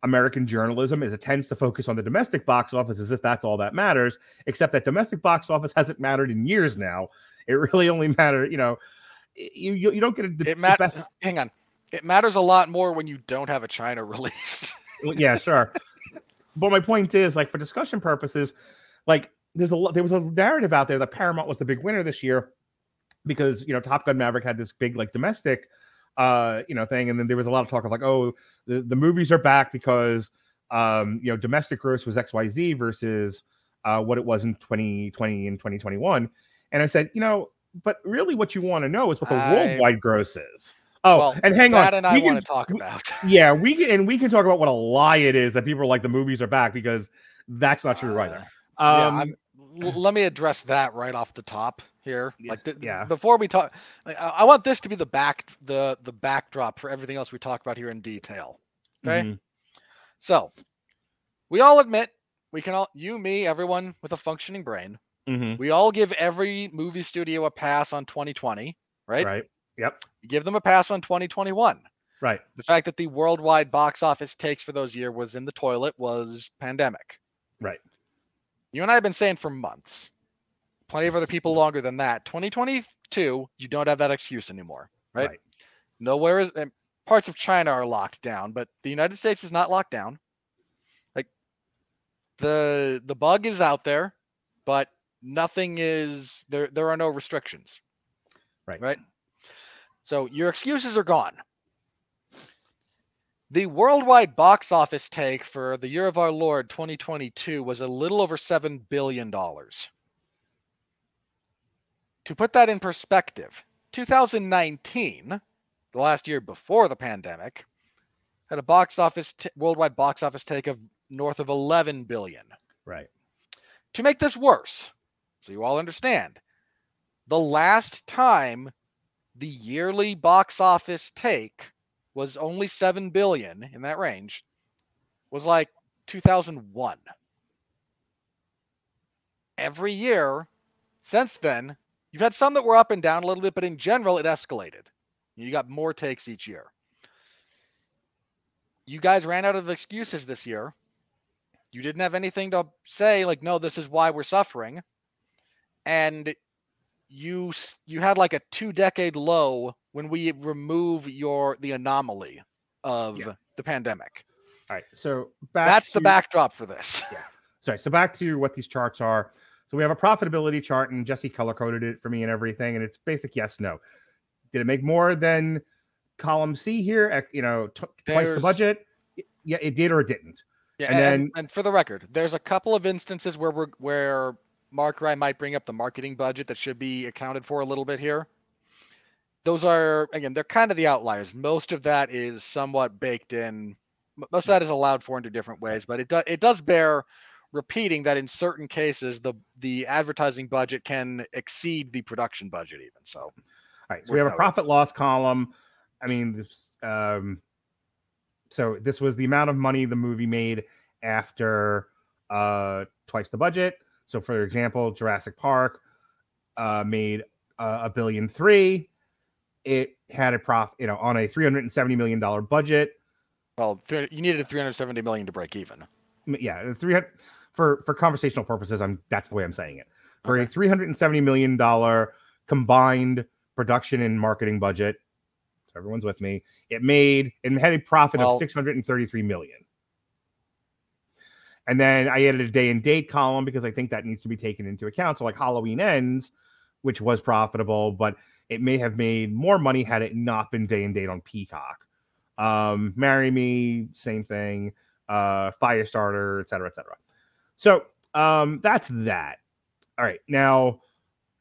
American journalism is it tends to focus on the domestic box office as if that's all that matters, except that domestic box office hasn't mattered in years now. It really only mattered, you know, you, you, you don't get a, It the best Hang on. It matters a lot more when you don't have a China *laughs* release. Yeah, sure. but my point is, like, for discussion purposes, like, there's a there was a narrative out there that Paramount was the big winner this year because you know Top Gun Maverick had this big like domestic, uh, you know, thing, and then there was a lot of talk of like, oh, the the movies are back because um, you know, domestic gross was X Y Z versus uh what it was in 2020 and 2021, and I said, you know, but really, what you want to know is what the I- worldwide gross is. Oh, well, and hang that on, and I we want to talk about. *laughs* yeah, we can and we can talk about what a lie it is that people are like the movies are back because that's not true either. Uh, yeah, Um, l- let me address that right off the top here. Yeah, Like, th- yeah. before we talk, like, I, I want this to be the back the the backdrop for everything else we talk about here in detail. Okay. Mhm. So, we all admit we can all you, me, everyone with a functioning brain. Mhm. We all give every movie studio a pass on 2020, right? Right. Yep. We give them a pass on 2021. Right. The fact that the worldwide box office takes for those year was in the toilet was pandemic. Right. You and I have been saying for months, plenty of other people longer than that. 2022, you don't have that excuse anymore, right? Right. Nowhere is and parts of China are locked down, but the United States is not locked down. Like the the bug is out there, but nothing is there there are no restrictions. Right. Right? So your excuses are gone. The worldwide box office take for the year of our Lord 2022 was a little over $7 billion. To put that in perspective, 2019, the last year before the pandemic, had a box office t- worldwide box office take of north of 11 billion. Right. To make this worse, so you all understand, the last time the yearly box office take was only 7 billion in that range was like 2001. Every year since then, you've had some that were up and down a little bit, but in general, it escalated. You got more takes each year. You guys ran out of excuses this year. You didn't have anything to say, like, no, this is why we're suffering. And you you had like a two decade low when we remove your the anomaly of Yeah. the pandemic. All right. So back That's the backdrop for this. *laughs* Yeah. Sorry. So back to what these charts are. So we have a profitability chart, and Jesse color coded it for me and everything, and it's basic yes no. Did it make more than column C here? At, you know, t- twice the budget. Yeah, it did or it didn't. Yeah, And and, then- and for the record, there's a couple of instances where we're where Mark I might bring up the marketing budget that should be accounted for a little bit here. Those are again, they're kind of the outliers. Most of that is somewhat baked in. Most of that is allowed for into different ways, but it does it does bear repeating that in certain cases the the advertising budget can exceed the production budget even. So All right. So we have a profit loss column. I mean, this, um, so this was the amount of money the movie made after uh, twice the budget. So, for example, Jurassic Park uh, made uh, a billion three. It had a profit, you know, on a three hundred and seventy million dollar budget. well, you needed 370 million to break even. Yeah, three hundred for for conversational purposes. I'm that's the way I'm saying it. For a three hundred and seventy million dollar combined production and marketing budget, so everyone's with me. It made it had a profit Well- of six hundred and thirty three million. And then I added a day and date column because I think that needs to be taken into account. So like Halloween ends, which was profitable, but it may have made more money had it not been day and date on Peacock. Um, Marry Me, same thing. Uh, Firestarter, et cetera, et cetera. So um, that's that. All right. Now,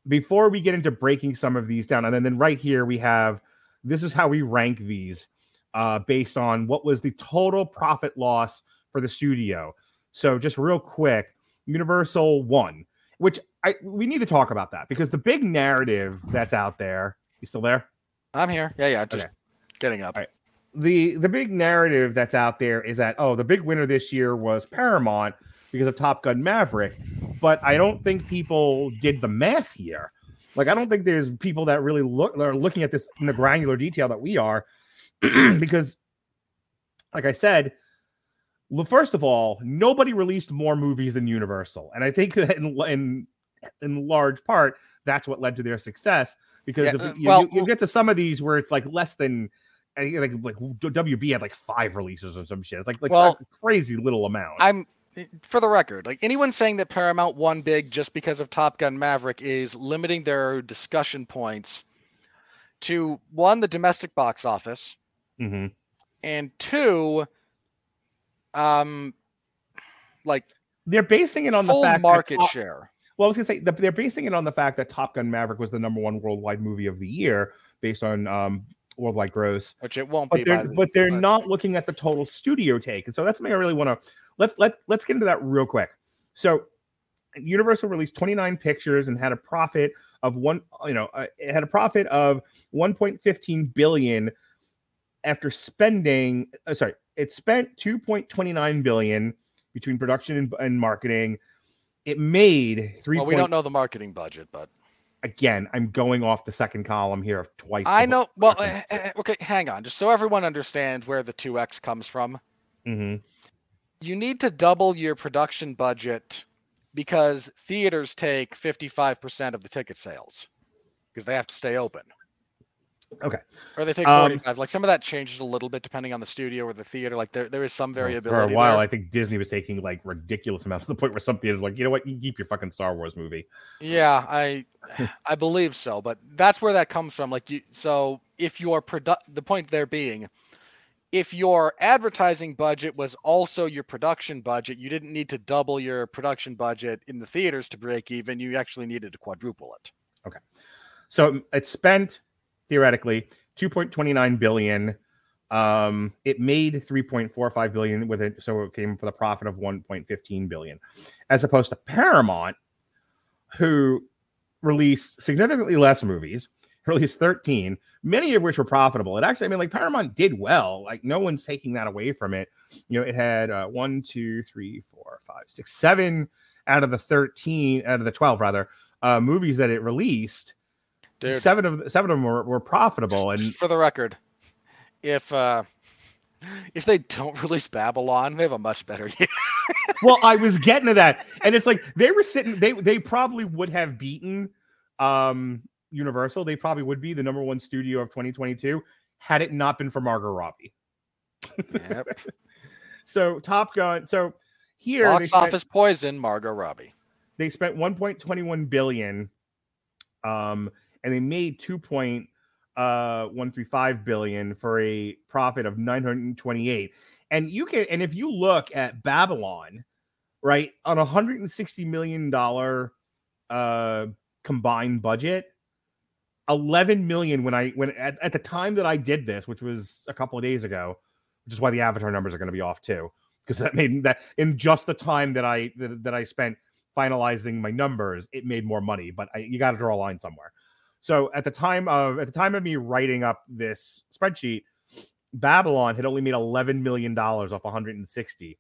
before we get into breaking some of these down, and then, then right here we have this is how we rank these uh, based on what was the total profit loss for the studio. So just real quick, Universal won, which I we need to talk about that because the big narrative that's out there. You still there? I'm here. Yeah, yeah, just Okay. getting up. All right. the the big narrative that's out there is that oh the big winner this year was Paramount because of Top Gun Maverick, but I don't think people did the math here. Like I don't think there's people that really look that are looking at this in the granular detail that we are, *clears throat* because, like I said, first of all, nobody released more movies than Universal, and I think *laughs* that in in, in large part that's what led to their success. Because Yeah, if uh, you, well, you, you get to some of these where it's like less than like like WB had like five releases or some shit. It's like like Well, a crazy little amount. I'm for the record, like anyone saying that Paramount won big just because of Top Gun Maverick is limiting their discussion points to one, the domestic box office, Mhm. and two, um, like They're basing it on the fact market Top- share. Well, I was gonna say they're basing it on the fact that Top Gun Maverick was the number one worldwide movie of the year based on um worldwide gross. Which it won't be. But they're by the- but they're but- not looking at the total studio take, and so that's something I really want to let's let let's get into that real quick. So, Universal released 29 pictures and had a profit of one, you know, uh, it had a profit of 1.15 billion after spending, uh, sorry, it spent 2.29 billion between production and, and marketing. It made three. Well, we don't know the marketing budget, but Again, I'm going off the second column here of twice. I know. Well, production. eh, eh, okay, hang on, just so everyone understands where the two X comes from. Mhm. You need to double your production budget because theaters take 55% of the ticket sales because they have to stay open. Okay. Or they take Um, 45. like some of that changes a little bit depending on the studio or the theater. Like there, there is some variability. For a while, there. I think Disney was taking like ridiculous amounts to the *laughs* point where some theaters like, you know what, you keep your fucking Star Wars movie. Yeah, I *laughs* I believe so, but that's where that comes from. Like you so if your produ- the point there being if your advertising budget was also your production budget, you didn't need to double your production budget in the theaters to break even. You actually needed to quadruple it. Okay. So it spent theoretically 2.29 billion. Um, it made 3.45 billion with it, so it came with a profit of 1.15 billion, as opposed to Paramount, who released significantly less movies, *laughs* released 13, many of which were profitable. It actually, I mean, like Paramount did well. Like no one's taking that away from it. You know, it had uh, one, two, three, four, five, six, seven out of the 13, out of the 12 rather, uh, movies that it released Dude, seven of seven of them were, were profitable just- and for the record, if uh if they don't *laughs* release Babylon, they have a much better year. *laughs* well i was getting to that and it's like they were sitting they they probably would have beaten um universal they probably would be the number one studio of 2022 had it not been for margot robbie yep. *laughs* so top gun so here Box spent, office poison, Margot Robbie. they spent 1.21 billion um and they made 2. uh 135 billion for a profit of 928 and you can and if you look at babylon right on a 160 million dollar uh combined budget 11 million when i when at, at the time that i did this which was a couple of days ago which is why the avatar numbers are going to be off too because that made that in just the time that i that, that i spent finalizing my numbers it made more money but I, you got to draw a line somewhere so at the time of at the time of me writing up this spreadsheet, Babylon had only made eleven million dollars off 160.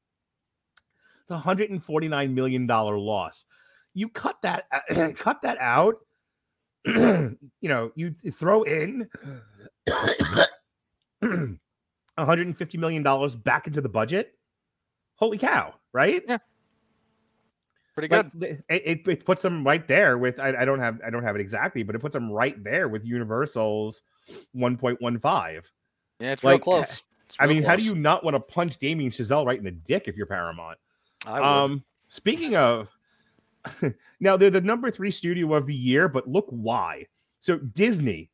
It's a 149 million dollar loss. You cut that *clears throat* cut that out. *clears throat* you know, you throw in *clears throat* 150 million dollars back into the budget. Holy cow! Right? Pretty good. Like, it, it, it puts them right there with I, I don't have I don't have it exactly, but it puts them right there with Universal's 1.15. yeah, it's like, real close. It's I real mean, how do you not want to punch Damien Chazelle right in the dick if you're Paramount? I. Um, speaking of, *laughs* now they're the number three studio of the year, but look why. So Disney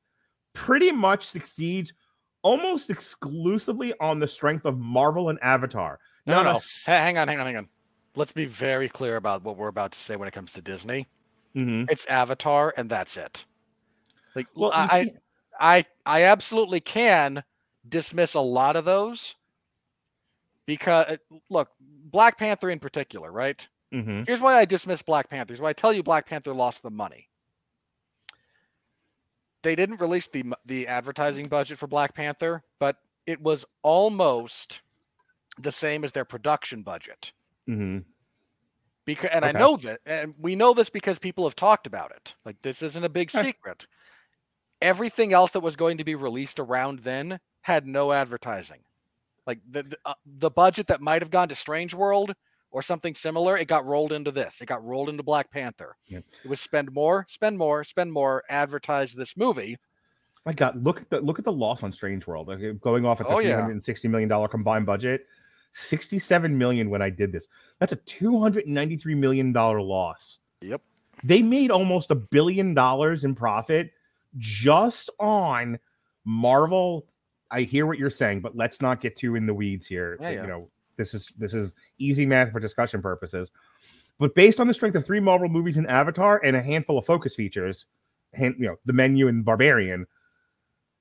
pretty much succeeds almost exclusively on the strength of Marvel and Avatar. no, Not no, no. Ha- hang on, hang on, hang on. Let's be very clear about what we're about to say when it comes to Disney. Mhm. It's Avatar, and that's it. Like, Well, I, I, I, absolutely can dismiss a lot of those because, look, Black Panther in particular, right? mhm. Here's why I dismiss Black Panther. Here's why I tell you Black Panther lost the money. They didn't release the the advertising budget for Black Panther, but it was almost the same as their production budget. Mhm. Because and I know that and we know this because people have talked about it. Like this isn't a big secret. Everything else that was going to be released around then had no advertising. Like the the, uh, the budget that might have gone to Strange World or something similar, it got rolled into this. It got rolled into Black Panther. Yep. It was spend more, spend more, spend more, advertise this movie. My God, look at the look at the loss on Strange World. Okay, going off at the Oh, yeah. 360 million dollar combined budget, 67 million when I did this. That's a 293 million dollar loss. Yep. They made almost a billion dollars in profit just on Marvel. I hear what you're saying, but let's not get too in the weeds here. Yeah, You know, this is this is easy math for discussion purposes. But based on the strength of three Marvel movies and Avatar and a handful of focus features, hand, you know, the menu and Barbarian,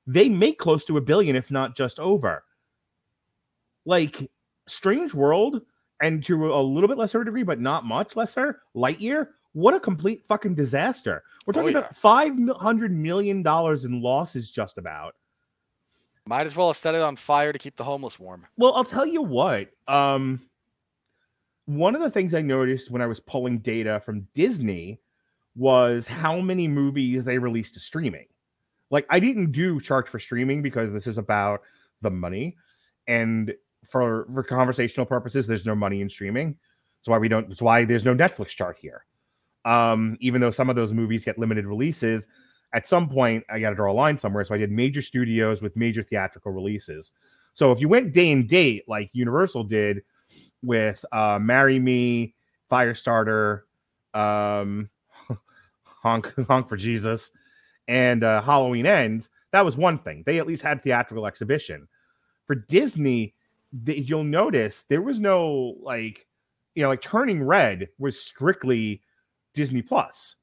they make close to a billion, if not just over. Like Strange World, and to a little bit lesser degree, but not much lesser, Lightyear What a complete fucking disaster. We're Oh, talking yeah. about five hundred million dollars in losses just about. Might as well have set it on fire to keep the homeless warm. Well, I'll tell you what. Um, one of the things I noticed when I was pulling data from Disney was how many movies they released to streaming. Like, I didn't do charge for streaming because this is about the money, and for for conversational purposes, there's no money in streaming. That's why we don't. That's why there's no Netflix chart here. Um, even though some of those movies get limited releases, at some point I got to draw a line somewhere. So I did major studios with major theatrical releases. So if you went day and date like Universal did with uh Marry Me, Firestarter, um *laughs* Honk Honk for Jesus, and uh Halloween Ends, that was one thing. They at least had theatrical exhibition. For Disney, you'll notice there was no like you know like Turning Red was strictly Disney Plus.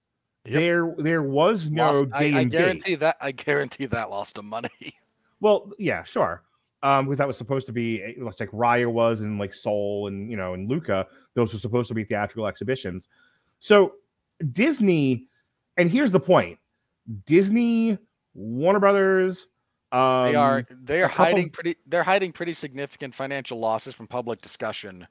Yep. There there was no Lost- day I, I date. guarantee that. I guarantee that lost them money. *laughs* Well, yeah, sure. Um, because that was supposed to be it looks like Raya was and like Soul and you know and Luca. Those were supposed to be theatrical exhibitions. So Disney, and here's the point: Disney, Warner Brothers, um, they are they are couple- hiding pretty. They're hiding pretty significant financial losses from public discussion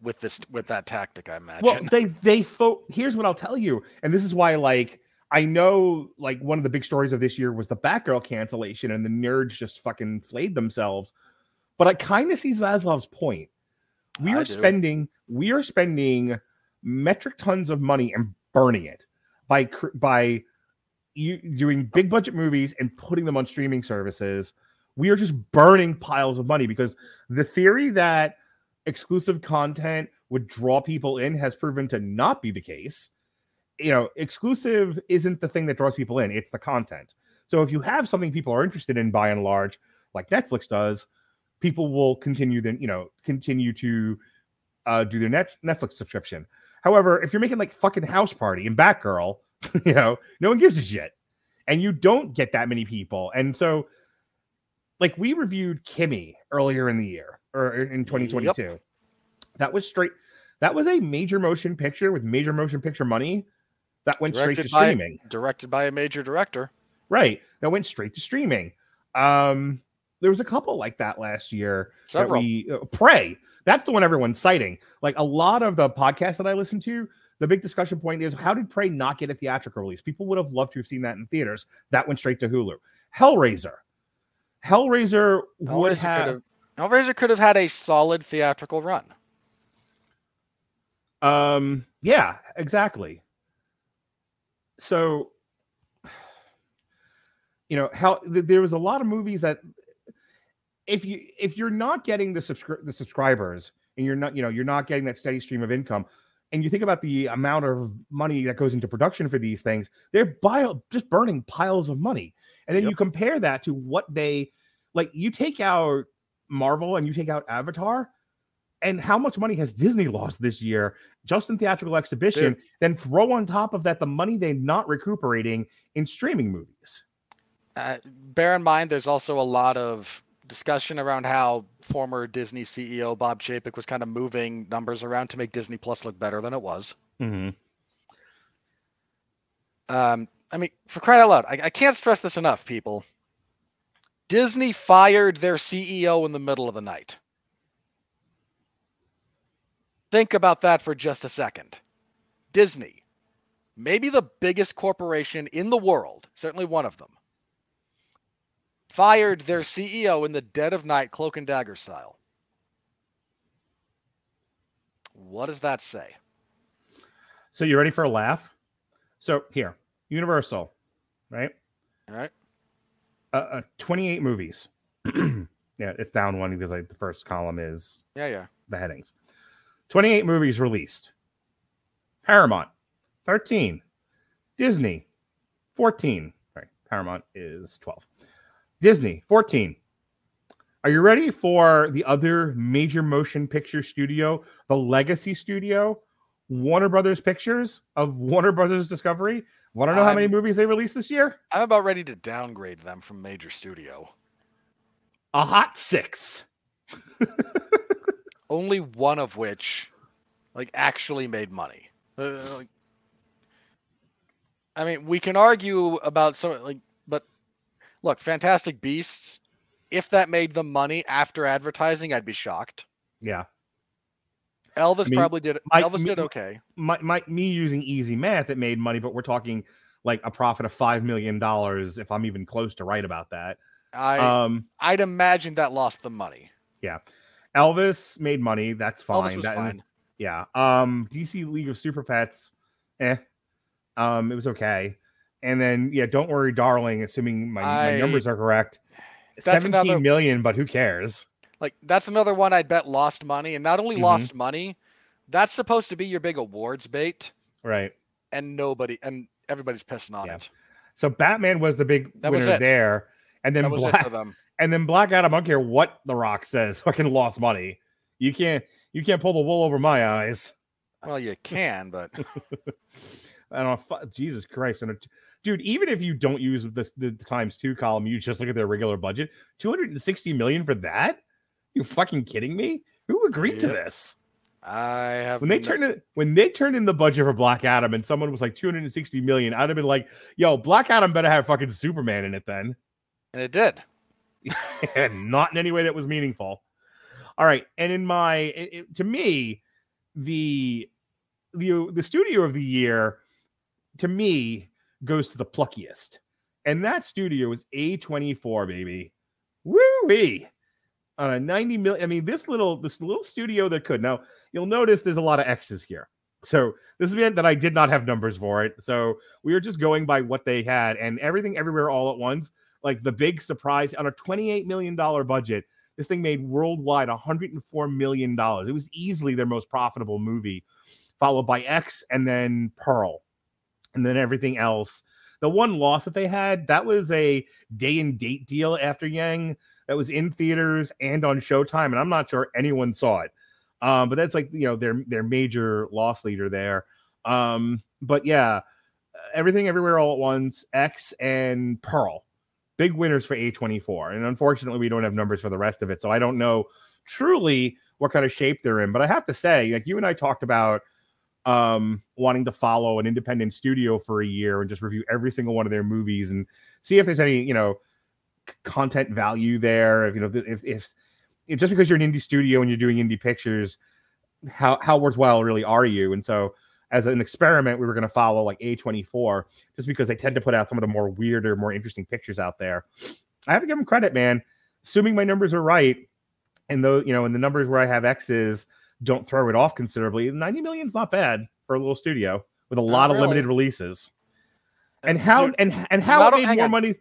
with this with that tactic. I imagine. Well, they they fo- here's what I'll tell you, and this is why like I know like one of the big stories of this year was the Batgirl cancellation, and the nerds just fucking flayed themselves. But I kind of see Zaslav's point. We I are do. spending we are spending metric tons of money and burning it by by you doing big budget movies and putting them on streaming services. We are just burning piles of money because the theory that exclusive content would draw people in has proven to not be the case. You know, exclusive isn't the thing that draws people in, it's the content. So if you have something people are interested in by and large, like Netflix does, people will continue then, you know, continue to uh, do their net Netflix subscription. However, if you're making like fucking House Party and Batgirl, *laughs* you know, no one gives a shit. And you don't get that many people. And so like we reviewed Kimi earlier in the year or in 2022. That was straight that was a major motion picture with major motion picture money that went straight to by- streaming. directed by a major director. Right. That went straight to streaming. Um there was a couple like that last year Several. that we uh, Prey that's the one everyone's citing like a lot of the podcasts that i listen to the big discussion point is how did prey not get a theatrical release? People would have loved to have seen that in theaters. That went straight to hulu. Hellraiser. Hellraiser would Hellraiser have could have Hellraiser could have had a solid theatrical run. um yeah exactly. So you know how th- there was a lot of movies that if you if you're not getting the subscri- the subscribers and you're not you know you're not getting that steady stream of income and you think about the amount of money that goes into production for these things they're bio, just burning piles of money. And then Yep. you compare that to what they like you take out marvel and you take out avatar and how much money has disney lost this year? Just in theatrical exhibition then throw on top of that the money they're not recuperating in streaming movies. Uh, bear in mind, there's also a lot of discussion around how former Disney CEO Bob Chapek was kind of moving numbers around to make Disney Plus look better than it was. mm-hmm. Um, I mean, for crying out loud, I, I can't stress this enough, people. Disney fired their CEO in the middle of the night. Think about that for just a second. Disney, maybe the biggest corporation in the world, certainly one of them, fired their CEO in the dead of night, cloak and dagger style. What does that say? So you ready for a laugh? So here, Universal, right? All right. Uh, uh 28 movies. *clears throat* yeah, it's down one because like the first column is Yeah, yeah. the headings. 28 movies released. Paramount, 13. Disney, 14. Right, Paramount is 12. Disney, 14. Are you ready for the other major motion picture studio, the Legacy Studio, Warner Brothers Pictures of Warner Brothers Discovery? Want to know how many movies they released this year? I'm about ready to downgrade them from major studio. A hot six. *laughs* only one of which like actually made money. Uh, like, I mean, we can argue about some like, look, Fantastic Beasts. If that made them money after advertising, I'd be shocked. Yeah. Elvis I mean, probably did. my- Elvis me- did okay. My, my me using easy math, it made money, but we're talking like a profit of five million dollars if I'm even close to right about that. I Um, I'd imagine that lost the money. Yeah, Elvis made money. That's Elvis fine. was That- fine. Yeah. Um, DC League of Super Pets, eh. Um, it was okay. And then yeah, don't worry, darling. Assuming my, my numbers are correct, seventeen million. another- but who cares? Like that's another one I'd bet lost money, and not only Mhm. lost money, that's supposed to be your big awards bait, Right. and nobody and everybody's pissing on Yeah. it. So Batman was the big That winner there, and then Black them. *laughs* and then Black Adam. I don't care what The Rock says. *laughs* Fucking lost money. You can't you can't pull the wool over my eyes. Well, you can, but *laughs* I don't Jesus Christ, and a- dude, even if you don't use this the, times two column, you just look at their regular budget. Two hundred and sixty million for that? You fucking kidding me? Who agreed to this? I have When they no- turned it, when they turned in the budget for Black Adam, and someone was like two hundred and sixty million, I'd have been like, "Yo, Black Adam better have fucking Superman in it then." and it did. *laughs* and not in any way that was meaningful. All right, and in my it- it- to me, the the the studio of the year to me goes to the pluckiest, and that studio is A24, baby. Woo wee. On uh, a 90 million. I mean, this little this little studio that could. Now, you'll notice there's a lot of X's here. So this is meant that I did not have numbers for it. So we were just going by what they had and everything everywhere all at once like the big surprise on a 28 million dollar budget this thing made worldwide 104 million dollars it was easily their most profitable movie followed by x and then pearl and then everything else the one loss that they had that was a day and date deal after yang that was in theaters and on showtime and i'm not sure anyone saw it um but that's like you know their their major loss leader there um but yeah everything everywhere all at once x and pearl big winners for A24. And unfortunately, we don't have numbers for the rest of it. So I don't know truly what kind of shape they're in. But I have to say, like you and I talked about um wanting to follow an independent studio for a year and just review every single one of their movies and see if there's any, you know, content value there. If you know, if if, if just because you're an indie studio and you're doing indie pictures, how how worthwhile really are you? And so as an experiment, we were going to follow like A24 just because they tend to put out some of the more weirder, more interesting pictures out there. I have to give them credit, man. Assuming my numbers are right, and though you know, and the numbers where I have X's don't throw it off considerably, 90 million is not bad for a little studio with a lot of really. limited releases. And how and and how not it made more on. money.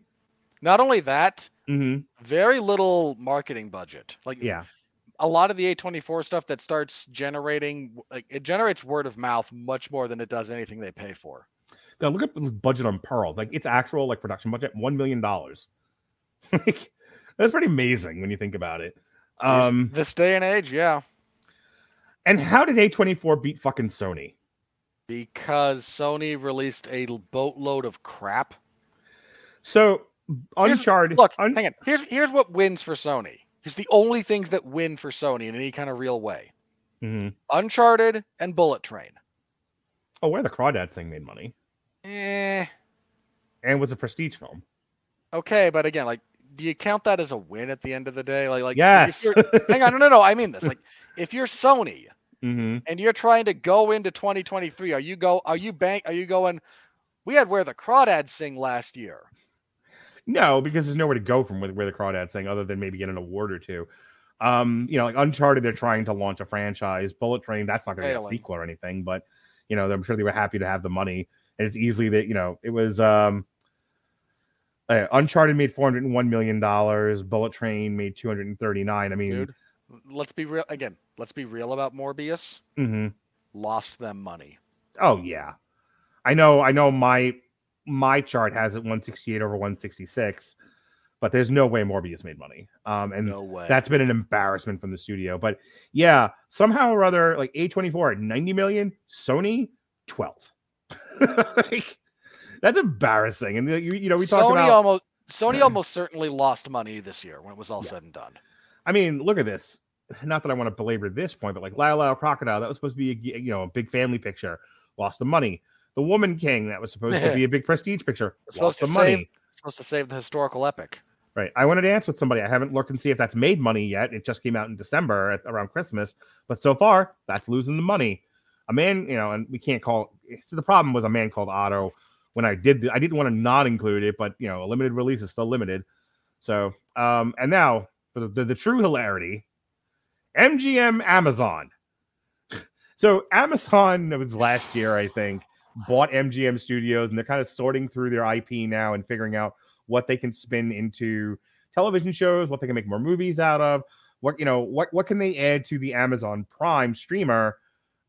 not only that, Mhm, very little marketing budget. Like Yeah, a lot of the A24 stuff that starts generating like it generates word of mouth much more than it does anything they pay for. Now, look at the budget on Pearl. Like its actual like production budget, one million dollars. *laughs* like that's pretty amazing when you think about it. Um, this day and age, yeah, and how did A24 beat fucking Sony? because Sony released a boatload of crap. So Here's- Uncharted. Look, Un- hang on. Here's here's what wins for Sony. Here's the only things that win for Sony in any kind of real way: Mhm. Uncharted and Bullet Train. Oh, where the Crawdads Sing made money Eh, and was a prestige film. okay, but again, like, do you count that as a win at the end of the day? Like, like yes. hang on, no, no, no. I mean this. Like, *laughs* if you're Sony hmm and you're trying to go into 2023, are you go? Are you bank? Are you going? We had where the crawdads sing last year. No, because there's nowhere to go from where, where the Crawdads sing other than maybe get an award or two. Um, you know, like Uncharted, they're trying to launch a franchise. Bullet Train, that's not going to be a sequel or anything, but you know, I'm sure they were happy to have the money. And it's easily that you know, it was um uh, Uncharted made 401 million dollars. Bullet Train made 239. I mean, Dude, let's be real again. Let's be real about Morbius. mhm. Lost them money. Oh yeah, I know. I know. My my chart has it 168 over 166, but there's no way Morbius made money. Um, and No way. that's been an embarrassment from the studio. But yeah, somehow or other, like A24 at 90 million, Sony 12. *laughs* like, that's embarrassing. And you, you know, we talked Sony about. almost Sony *clears throat* almost certainly lost money this year when it was all Yeah. said and done. I mean, look at this. Not that I want to belabor this point, but like Lyle Lyle Crocodile, that was supposed to be a, you know a big family picture, lost the money. The Woman King that was supposed to *laughs* be a big prestige picture It's lost the money. save supposed to save the historical epic. Right. I want to dance with somebody. I haven't looked and see if that's made money yet. It just came out in December at, around Christmas, but so far that's losing the money. A man, you know, and we can't call. So the problem was a man called Otto. When I did, the, I didn't want to not include it, but you know, a limited release is still limited. So, um, and now for the, the, the true hilarity, MGM Amazon. so Amazon, it was last year, I think, bought MGM Studios, and they're kind of sorting through their IP now and figuring out what they can spin into television shows, what they can make more movies out of, what you know, what what can they add to the Amazon Prime streamer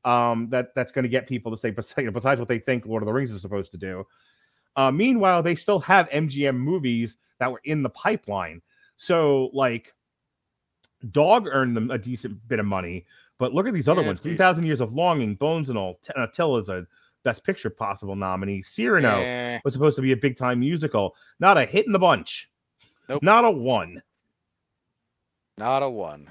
um, that that's going to get people to say *laughs* besides, besides what they think Lord of the Rings is supposed to do. Uh, meanwhile, they still have MGM movies that were in the pipeline. So, like, Dog earned them a decent bit of money, but look at these other Yeah, ones: 3,000 Years of Longing, Bones and All, T- uh, Tilla's a Best Picture possible nominee. Cyrano Eh, was supposed to be a big time musical, not a hit in the bunch, Nope. not a one. not a one.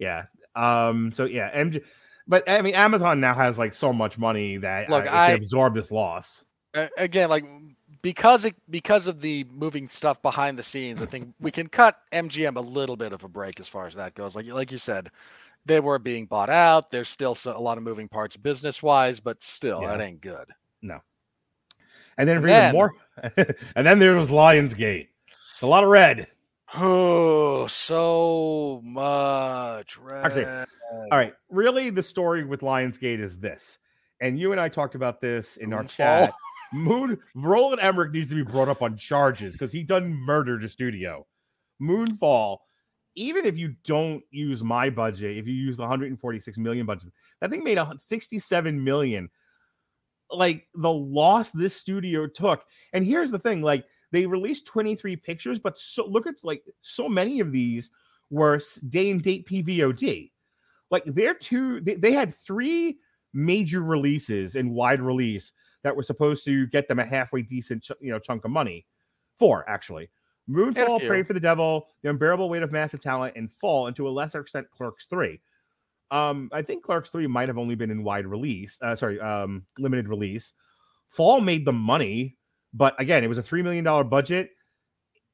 Yeah. Um. So yeah, MG. But I mean, Amazon now has like so much money that Look, uh, it I- can absorb this loss. Again, like because it because of the moving stuff behind the scenes, I think we can cut MGM a little bit of a break as far as that goes. Like like you said, they were being bought out. There's still so, a lot of moving parts business wise, but still, Yeah. that ain't good. No. And then And then- more, *laughs* and then there was Lionsgate. It's a lot of red. Oh, so much red. Okay. All right. Really, the story with Lionsgate is this. And you and I talked about this in our oh. chat. *laughs* Moon Roland Emmerich needs to be brought up on charges because he done murdered a studio. Moonfall, even if you don't use my budget, if you use the 146 million budget, that thing made a 67 million. Like the loss this studio took. And here's the thing: like they released 23 pictures, but so look at like so many of these were day and date PVOD. Like they're two, they, they had three major releases in wide release that were supposed to get them a halfway decent, ch- you know, chunk of money. Four actually: Moonfall. Prey for the Devil, The Unbearable Weight of Massive Talent, and Fall, and to a lesser extent, Clerks Three. Um, I think Clerks Three might have only been in wide release. Uh, sorry, um, limited release. Fall made the money, but again, it was a three million dollar budget.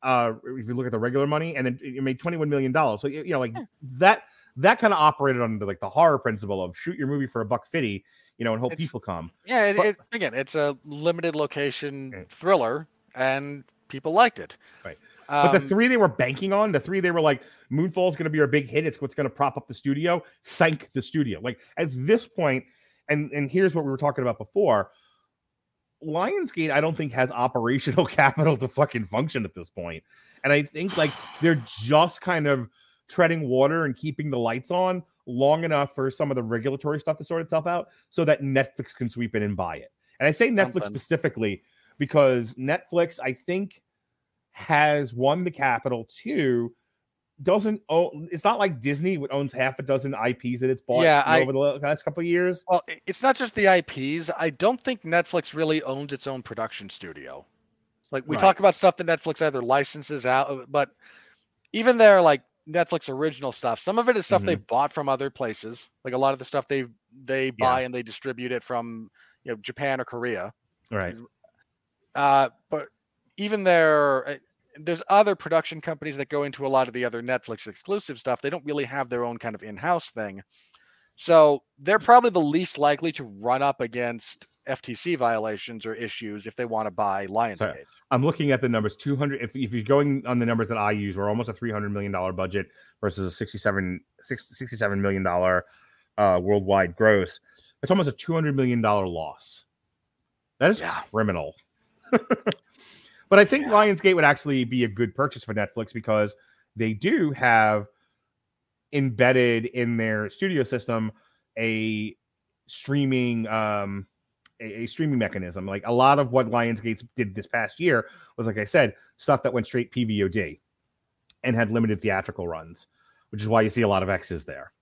Uh, if you look at the regular money, and then it made twenty one million dollars. So you know, like that that kind of operated under like the horror principle of shoot your movie for a buck fifty, you know, and hope It's- people come. Yeah, it, But- it, again, it's a limited location Okay. thriller, and people liked it. Right. But the Um, three they were banking on, the three they were like, Moonfall is going to be our big hit. It's what's going to prop up the studio, sank the studio. Like at this point, and and here's what we were talking about before. Lionsgate, I don't think has operational *laughs* capital to fucking function at this point, and I think like they're just kind of treading water and keeping the lights on long enough for some of the regulatory stuff to sort itself out, so that Netflix can sweep in and buy it. And I say Netflix Something. specifically because Netflix, I think, has won the capital. Two doesn't own. It's not like Disney which owns half a dozen IPs that it's bought Yeah, I- over the last couple of years. Well, it's not just the IPs. I don't think Netflix really owns its own production studio. Like we Right. talk about stuff that Netflix either licenses out, but even their like Netflix original stuff, some of it is stuff Mhm. they've bought from other places. Like a lot of the stuff they they buy and they distribute it from you know Japan or Korea. Right. Uh, but even their uh, there's other production companies that go into a lot of the other Netflix exclusive stuff. They don't really have their own kind of in-house thing. So they're probably the least likely to run up against FTC violations or issues if they want to buy Lionsgate. I'm looking at the numbers. 200. If, if you're going on the numbers that I use, we're almost a 300 million dollar budget versus a 67 six- 67 million dollar uh, worldwide gross. It's almost a 200 million dollar loss. That is Yeah. criminal. *laughs* but I think Yeah. Lionsgate would actually be a good purchase for Netflix because they do have embedded in their studio system a streaming um a, a streaming mechanism. Like a lot of what Lionsgate did this past year was, like I said, stuff that went straight PVOD and had limited theatrical runs, which is why you see a lot of X's there.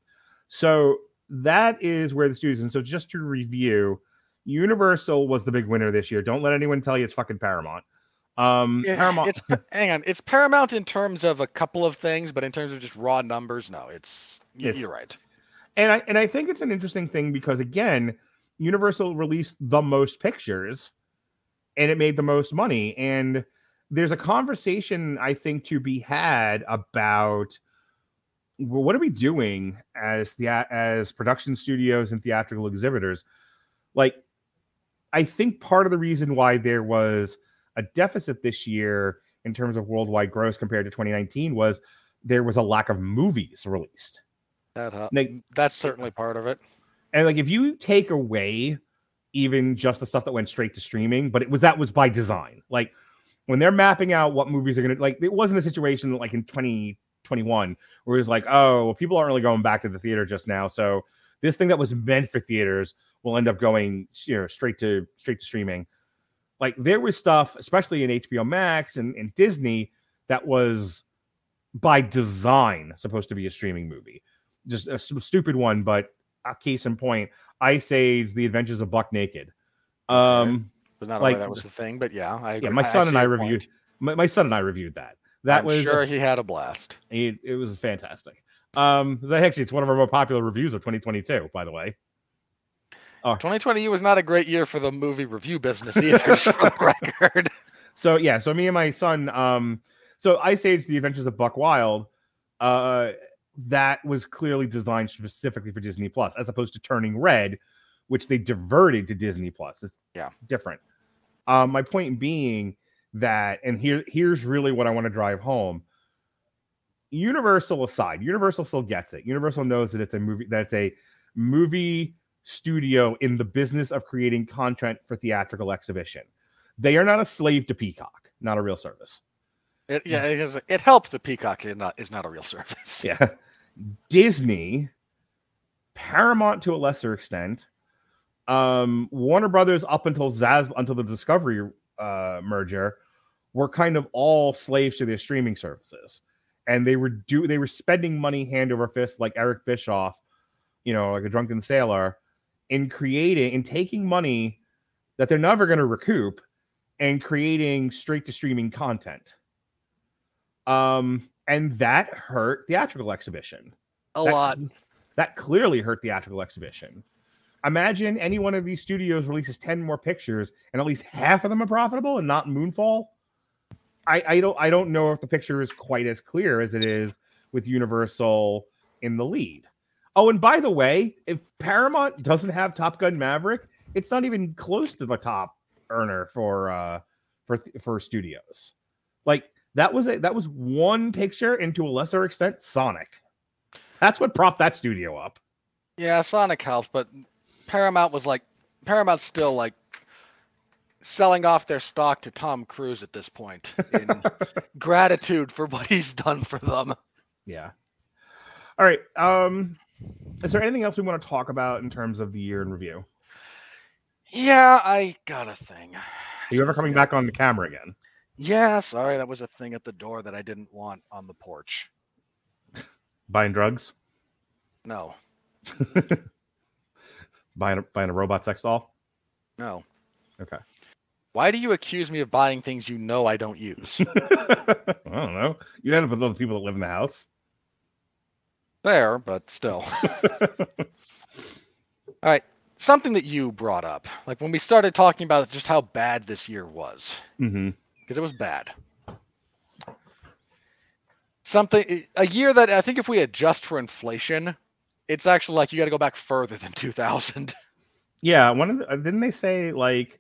So that is where the studios. And so just to review, Universal was the big winner this year. Don't let anyone tell you it's fucking Paramount. Um, Yeah, Paramount. It's *laughs* hang on. It's Paramount in terms of a couple of things, but in terms of just raw numbers, no. It's, It's- you're right. and I and I think it's an interesting thing because again, Universal released the most pictures and it made the most money. And there's a conversation I think to be had about well, what are we doing as the as production studios and theatrical exhibitors? Like, I think part of the reason why there was a deficit this year in terms of worldwide gross compared to 2019 was there was a lack of movies released. That, uh, Like, that's certainly part of it. And like if you take away even just the stuff that went straight to streaming, but it was that was by design. Like when they're mapping out what movies are gonna like, it wasn't a situation like in 2021 where it was like, oh, well, people aren't really going back to the theater just now, so this thing that was meant for theaters will end up going you know straight to straight to streaming. Like there was stuff, especially in HBO Max and, and Disney, that was by design supposed to be a streaming movie. Just a stupid one, but a case in point, Ice Age: The Adventures of Buck Naked. Um, But not like, that was the thing. But yeah, I yeah, my son see and I reviewed. My, my son and I reviewed that. That I'm was sure he had a blast. it, it was fantastic. Um, that actually it's one of our more popular reviews of 2022, by the way. Oh. 2020 was not a great year for the movie review business *laughs* either, for the record. So yeah, so me and my son, um, so Ice Age: The Adventures of Buck Wild, uh, that was clearly designed specifically for Disney Plus, as opposed to Turning Red, which they diverted to Disney Plus. It's Yeah. different. Um, my point being that, and here here's really what I want to drive home. Universal aside, Universal still gets it. Universal knows that it's a movie that it's a movie studio in the business of creating content for theatrical exhibition. They are not a slave to Peacock, not a real service. It, yeah, it, is, it helps that Peacock is not is not a real *laughs* service. Yeah. Disney, Paramount to a lesser extent, um, Warner Brothers up until Zaz until the Discovery uh, merger were kind of all slaves to their streaming services. And they were do they were spending money hand over fist like Eric Bischoff, you know, like a drunken sailor, in creating in taking money that they're never going to recoup and creating straight to streaming content. Um, and that hurt theatrical exhibition. A That- lot. That clearly hurt theatrical exhibition. Imagine any one of these studios releases 10 more pictures and at least half of them are profitable and not Moonfall. I, I don't I don't know if the picture is quite as clear as it is with Universal in the lead. Oh, and by the way, if Paramount doesn't have Top Gun Maverick, it's not even close to the top earner for uh for for studios. Like that was a, that was one picture and to a lesser extent Sonic. That's what propped that studio up. Yeah, Sonic helped, but Paramount was like Paramount's still like selling off their stock to Tom Cruise at this point in *laughs* gratitude for what he's done for them. Yeah. All right. Um, is there anything else we want to talk about in terms of the year in review? Yeah, I got a thing. Are you ever coming back on the camera again? Yeah, sorry, that was a thing at the door that I didn't want on the porch. Buying drugs? No, *laughs* Buying a, buying a robot sex doll? no. Okay. Why do you accuse me of buying things you know I don't use? *laughs* I don't know. You end up with other people that live in the house. Fair, but still. *laughs* All right, something that you brought up, like when we started talking about just how bad this year was, Mm-hmm. Because it was bad. Something a year that I think if we adjust for inflation, it's actually like you got to go back further than 2000. *laughs* Yeah. One of the, uh, didn't they say like,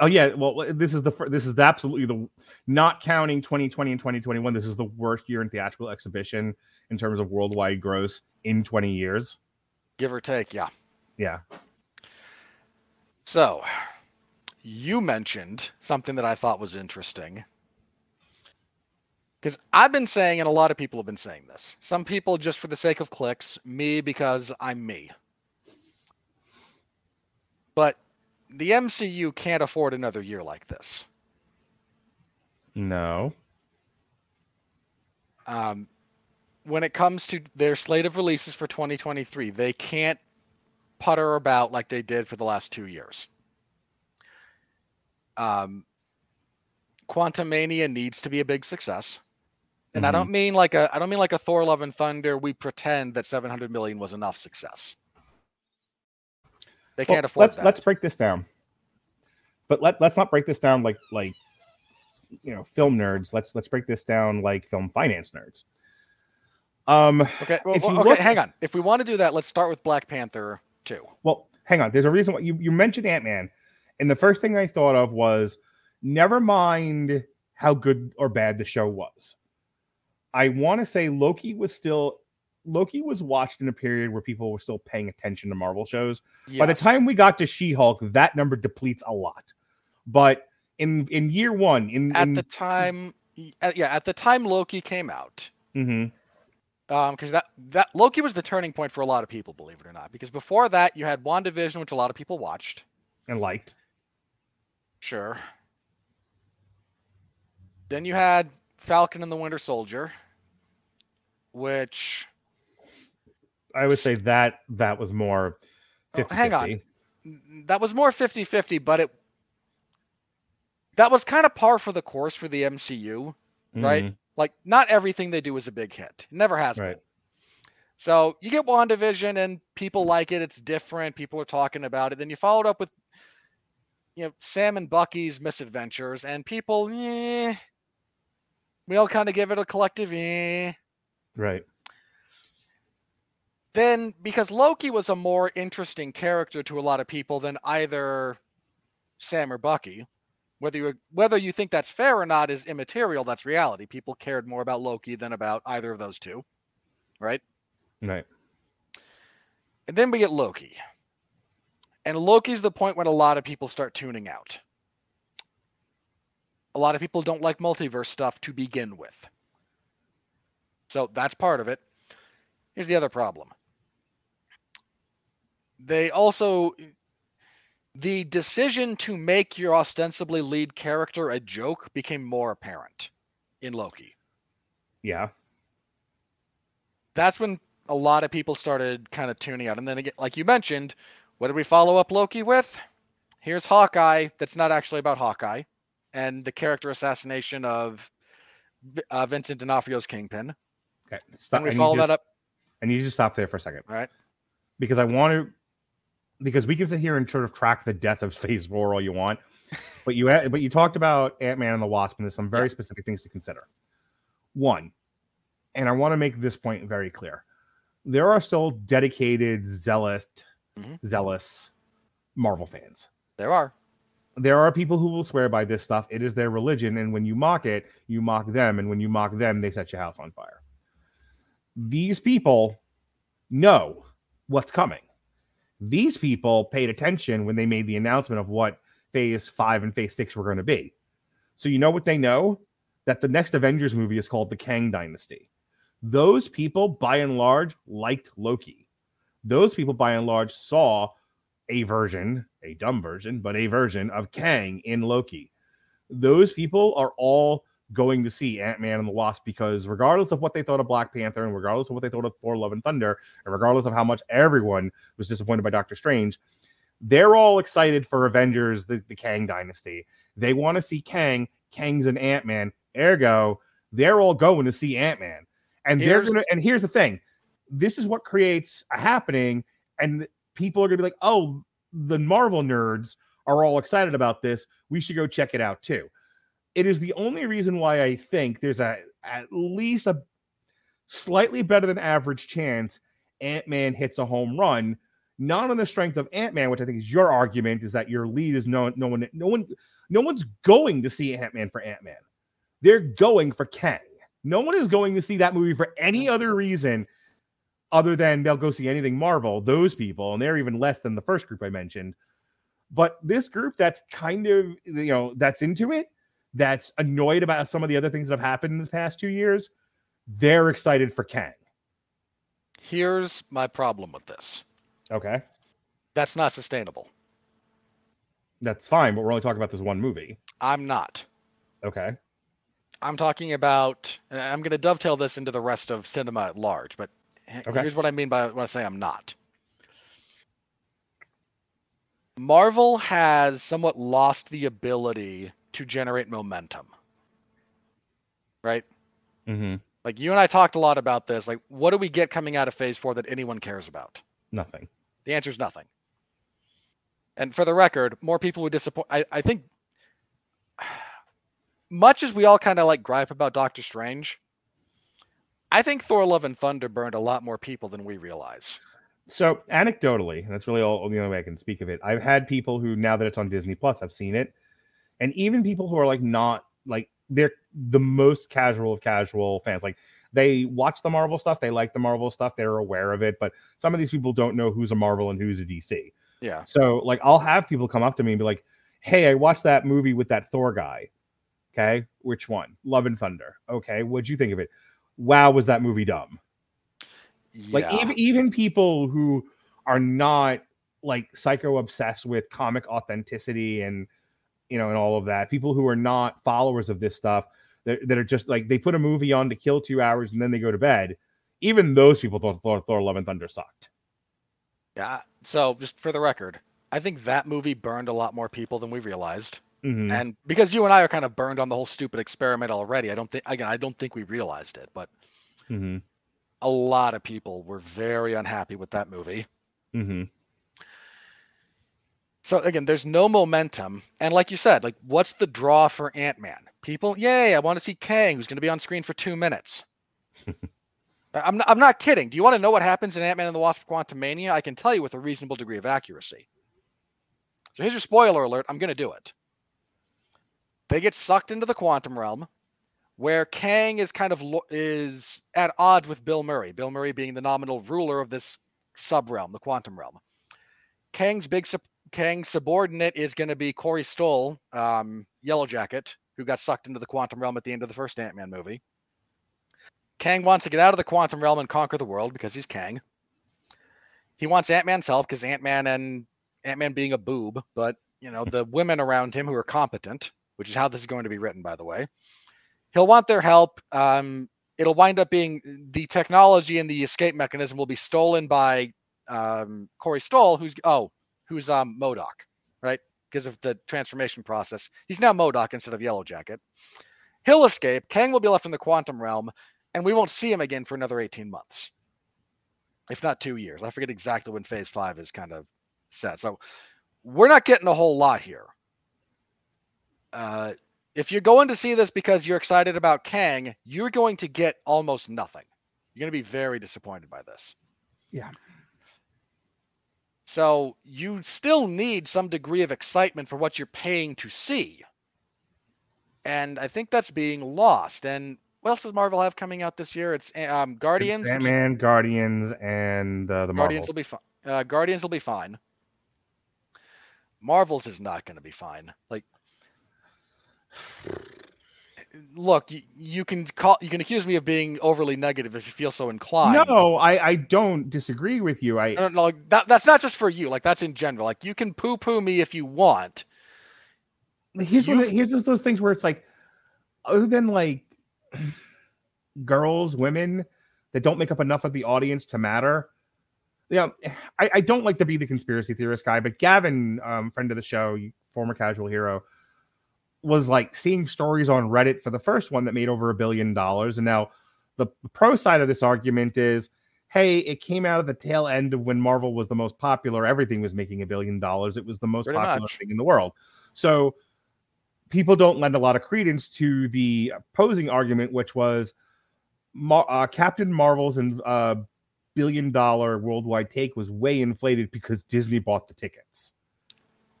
oh yeah, well this is the this is absolutely the not counting 2020 and 2021. This is the worst year in theatrical exhibition in terms of worldwide gross in 20 years. Give or take, yeah. Yeah. So, you mentioned something that I thought was interesting. Because I've been saying, and a lot of people have been saying this. Some people just for the sake of clicks, me because I'm me. But the MCU can't afford another year like this. No. Um, when it comes to their slate of releases for 2023, they can't putter about like they did for the last two years. Um, Quantumania needs to be a big success, and I don't mean like a I don't mean like a Thor: Love and Thunder. We pretend that 700 million was enough success. They Well, can't afford let's that. let's break this down. But let let's not break this down like like you know film nerds. Let's let's break this down like film finance nerds. Um. Okay, well, if you well, okay, look- hang on. If we want to do that, let's start with Black Panther 2. Well, hang on. There's a reason why you you mentioned Ant Man, and the first thing I thought of was never mind how good or bad the show was. I want to say Loki was still Loki was watched in a period where people were still paying attention to Marvel shows. By the time we got to She-Hulk, that number depletes a lot. But in in year one, in at in, the time, yeah, at the time Loki came out, Mhm. um, because that that Loki was the turning point for a lot of people, believe it or not. Because before that, you had WandaVision, which a lot of people watched. and liked. Sure. Then you had Falcon and the Winter Soldier, which I would say that that was more Oh, 50 hang on. that was more 50-50, but it that was kind of par for the course for the MCU. Mm-hmm. right? Like not everything they do is a big hit. It never has Right. been. So you get WandaVision and people like it. It's different. People are talking about it. Then you followed up with you know Sam and Bucky's misadventures, and people, eh, we all kind of give it a collective, eh. Right. Then because Loki was a more interesting character to a lot of people than either Sam or Bucky. Whether you whether you think that's fair or not is immaterial. That's reality. People cared more about Loki than about either of those two, right? Right. And then we get Loki. And Loki's the point when a lot of people start tuning out. A lot of people don't like multiverse stuff to begin with. So that's part of it. Here's the other problem. They also the decision to make your ostensibly lead character a joke became more apparent in Loki. Yeah. that's when a lot of people started kind of tuning out. And then again, like you mentioned, what did we follow up Loki with? Here's Hawkeye. That's not actually about Hawkeye, and the character assassination of uh, Vincent D'Onofrio's Kingpin. Okay. Stop. And we follow that up. I need you to stop there for a second. All right. because I want to because we can sit here and sort of track the death of Phase Four all you want, *laughs* but you but you talked about Ant Man and the Wasp, and there's some very specific things to consider. One, and I want to make this point very clear: there are still dedicated, zealous, Mhm. zealous Marvel fans. There are. There are people who will swear by this stuff. It is their religion, and when you mock it, you mock them, and when you mock them, they set your house on fire. These people know what's coming. These people paid attention when they made the announcement of what phase five and phase six were going to be. So, you know what they know? That the next Avengers movie is called the Kang Dynasty. Those people, by and large, liked Loki. Those people, by and large, saw a version, a dumb version, but a version of Kang in Loki. Those people are all going to see Ant Man and the Wasp because, regardless of what they thought of Black Panther, and regardless of what they thought of Thor: Love and Thunder, and regardless of how much everyone was disappointed by Doctor Strange, they're all excited for Avengers: The, the Kang Dynasty. They want to see Kang. Kang's an Ant Man. Ergo, they're all going to see Ant Man. And they're gonna. And here's the thing: this is what creates a happening, and people are gonna be like, "Oh, the Marvel nerds are all excited about this. We should go check it out too." It is the only reason why I think there's a at least a slightly better than average chance Ant Man hits a home run, not on the strength of Ant Man, which I think is your argument, is that your lead is no no one no one no one's going to see Ant Man for Ant Man. They're going for Kang. No one is going to see that movie for any mm. other reason other than they'll go see anything Marvel. Those people, and they're even less than the first group I mentioned. But this group that's kind of you know that's into it, that's annoyed about some of the other things that have happened in the past two years, they're excited for Kang. Here's my problem with this. Okay, That's not sustainable. that's fine, but we're only talking about this one movie. I'm not. Okay, I'm talking about, I'm going to dovetail this into the rest of cinema at large, but Okay. here's what I mean by when I say I'm not. Marvel has somewhat lost the ability to generate momentum. Right? mm-hmm. Like you and I talked a lot about this. Like, what do we get coming out of phase four that anyone cares about? nothing. The answer is nothing. And for the record, more people would disappoint. I, I think, *sighs* much as we all kind of like gripe about Doctor Strange, I think Thor: Love and Thunder burned a lot more people than we realize. So anecdotally, and that's really all the only way I can speak of it. I've had people who now that it's on Disney Plus, I've seen it, and even people who are like not like they're the most casual of casual fans. Like they watch the Marvel stuff, they like the Marvel stuff, they're aware of it, but some of these people don't know who's a Marvel and who's a DC. Yeah. So like I'll have people come up to me and be like, "Hey, I watched that movie with that Thor guy." Okay, which one? Love and Thunder. Okay, what'd you think of it? Wow, was that movie dumb? Like even even people who are not like psycho obsessed with comic authenticity and you know and all of that, people who are not followers of this stuff that, that are just like they put a movie on to kill two hours and then they go to bed. Even those people thought Thor, Thor Love and Thunder sucked. Yeah. So just for the record, I think that movie burned a lot more people than we realized. Mhm. And because you and I are kind of burned on the whole stupid experiment already, I don't think again, I don't think we realized it, but Mhm. a lot of people were very unhappy with that movie. Mhm. So again, there's no momentum. And like you said, like what's the draw for Ant-Man? People, yay, I want to see Kang who's going to be on screen for 2 minutes. *laughs* I'm not, I'm not kidding. Do you want to know what happens in Ant-Man and the Wasp Quantumania? I can tell you with a reasonable degree of accuracy. So here's your spoiler alert. I'm going to do it. They get sucked into the quantum realm where Kang is kind of lo- is at odds with Bill Murray. Bill Murray being the nominal ruler of this sub-realm, the quantum realm. Kang's big sup- Kang's subordinate is going to be Corey Stoll, um, Yellow Jacket, who got sucked into the quantum realm at the end of the first Ant-Man movie. Kang wants to get out of the quantum realm and conquer the world because he's Kang. He wants Ant-Man's help because Ant-Man and Ant-Man being a boob, but you know the women around him who are competent, which is how this is going to be written, by the way. He'll want their help. Um, it'll wind up being the technology and the escape mechanism will be stolen by um, Corey Stoll, who's oh, who's um MODOK, right? Because of the transformation process. He's now MODOK instead of Yellow Jacket. He'll escape. Kang will be left in the quantum realm, and we won't see him again for another 18 months. If not two years. I forget exactly when phase five is kind of set. So we're not getting a whole lot here. Uh, if you're going to see this because you're excited about Kang, you're going to get almost nothing. You're going to be very disappointed by this. Yeah. So you still need some degree of excitement for what you're paying to see. And I think that's being lost. And what else does Marvel have coming out this year? It's um, Guardians. Ant which- Man, Guardians, and uh, the Guardians Marvels. will be fine. Uh, Guardians will be fine. Marvels is not going to be fine. Like, look, you, you can call, you can accuse me of being overly negative if you feel so inclined. No, I, I don't disagree with you. I don't know. That, that's not just for you. Like, that's in general. Like, you can poo-poo me if you want. here's one. Of, You've- here's just those things where it's like, other than like *sighs* girls, women that don't make up enough of the audience to matter. Yeah, I, I don't like to be the conspiracy theorist guy, but Gavin, um, friend of the show, former casual hero, was like seeing stories on Reddit for the first one that made over a billion dollars, and now the pro side of this argument is, hey, it came out of the tail end of when Marvel was the most popular. Everything was making a billion dollars. It was the most Pretty popular much. thing in the world. So people don't lend a lot of credence to the opposing argument, which was uh, Captain Marvel's and uh, billion dollar worldwide take was way inflated because Disney bought the tickets.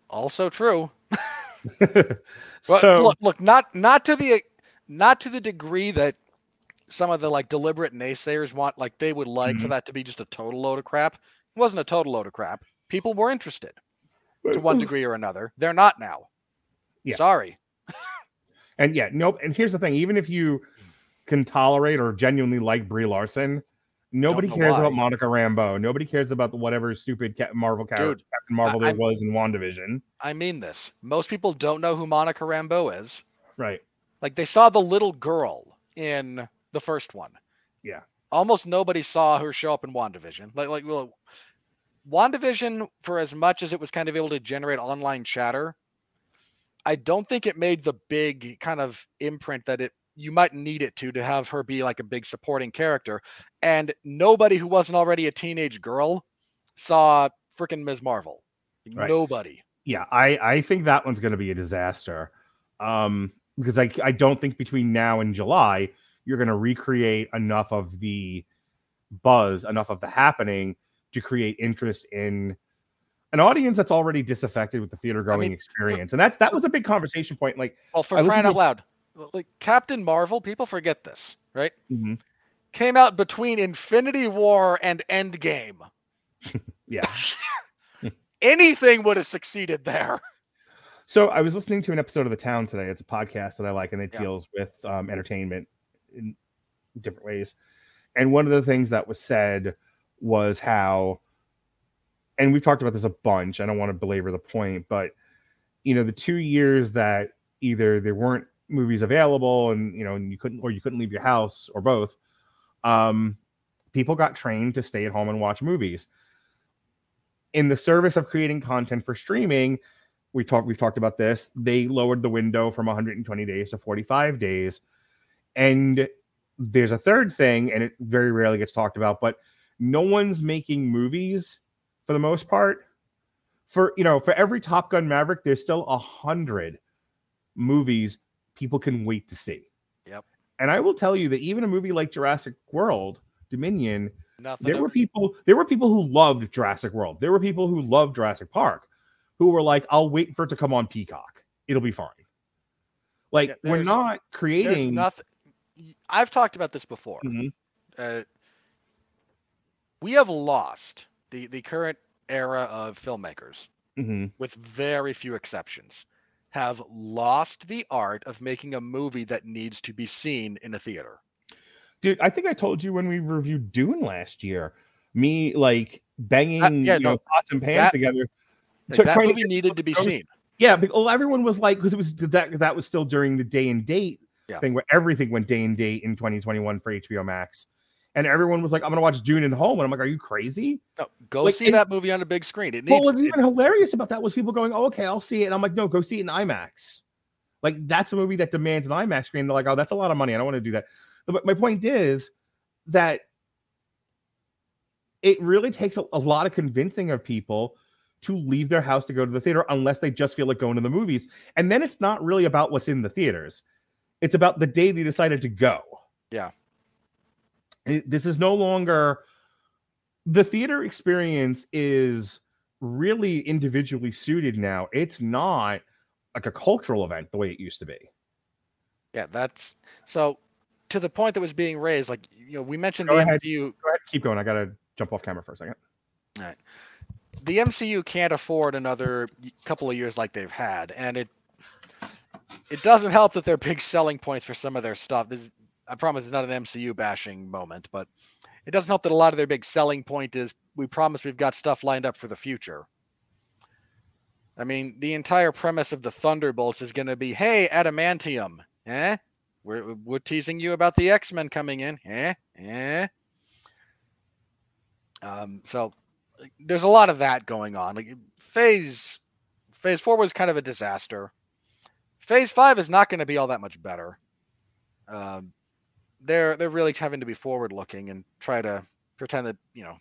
Also true. *laughs* But so look, look, not not to the not to the degree that some of the like deliberate naysayers want. Like they would like for Mhm. that to be just a total load of crap. It wasn't a total load of crap. People were interested to one degree or another. They're not now. Yeah. Sorry. and yeah, nope. And here's the thing: even if you can tolerate or genuinely like Brie Larson, nobody cares why. about Monica Rambeau. Nobody cares about whatever stupid Cap- Marvel character Dude, Captain Marvel I- there I'm- was in WandaVision. I mean this. Most people don't know who Monica Rambeau is. Right. Like they saw the little girl in the first one. Yeah. Almost nobody saw her show up in WandaVision. Like like well WandaVision, for as much as it was kind of able to generate online chatter, I don't think it made the big kind of imprint that it you might need it to to have her be like a big supporting character. And nobody who wasn't already a teenage girl saw freaking Ms. Marvel. Right. Nobody. Yeah, I I think that one's going to be a disaster. Um, because I I don't think between now and July you're going to recreate enough of the buzz, enough of the happening to create interest in an audience that's already disaffected with the theater going mean, experience. And that's that was a big conversation point. Like, Well, for I crying out loud, like Captain Marvel, people forget this, right? mhm, Came out between Infinity War and Endgame. *laughs* yeah. *laughs* Anything would have succeeded there. So I was listening to an episode of The Town today. It's a podcast that I like, and it Yeah. deals with um, entertainment in different ways. And one of the things that was said was how, and we've talked about this a bunch. I don't want to belabor the point, but you know, the two years that either there weren't movies available, and you know, and you couldn't, or you couldn't leave your house, or both. Um, people got trained to stay at home and watch movies. In the service of creating content for streaming, we talked we've talked about this they lowered the window from 120 days to 45 days and there's a third thing and it very rarely gets talked about but no one's making movies for the most part for you know for every top gun maverick there's still a hundred movies people can wait to see Yep. and i will tell you that even a movie like jurassic world dominion Nothing. there were people there were people who loved Jurassic World. There were people who loved Jurassic Park who were like, I'll wait for it to come on Peacock. It'll be fine. Like Yeah, we're not creating nothing. I've talked about this before. Mhm. Uh, we have lost the the current era of filmmakers, Mhm. with very few exceptions, have lost the art of making a movie that needs to be seen in a theater. dude. I think I told you when we reviewed Dune last year, me like banging Uh, yeah, you know pots and pans that- together. Like, to- that to movie get needed to be those- seen. Yeah, because well, everyone was like, because it was that that was still during the day and date Yeah. thing where everything went day and date in 2021 for HBO Max. And everyone was like, I'm gonna watch Dune at home. And I'm like, Are you crazy? No, go Like, see it- that movie on a big screen. It What needs. was it- even hilarious about that was people going, oh, okay, I'll see it. And I'm like, no, go see it in IMAX. Like, that's a movie that demands an IMAX screen. They're like, oh, that's a lot of money. I don't want to do that. But my point is that it really takes a, a lot of convincing of people to leave their house to go to the theater unless they just feel like going to the movies. And then it's not really about what's in the theaters, it's about the day they decided to go. Yeah. It- this is no longer the theater experience is really individually suited now. It's not like a cultural event the way it used to be. yeah, that's so. To the point that was being raised, like you know, we mentioned Go the ahead. MCU. Go ahead, keep going. I gotta jump off camera for a second. All right. the MCU can't afford another couple of years like they've had, and it it doesn't help that they're big selling points for some of their stuff. This, is- I promise it's not an MCU bashing moment, but it doesn't help that a lot of their big selling point is we promise we've got stuff lined up for the future. I mean, the entire premise of the Thunderbolts is going to be, hey, adamantium, eh? We're we're teasing you about the X Men coming in, eh? Eh? Um, so there's a lot of that going on. Like phase phase four was kind of a disaster. Phase five is not going to be all that much better. Um, they're they're really having to be forward looking and try to pretend that you know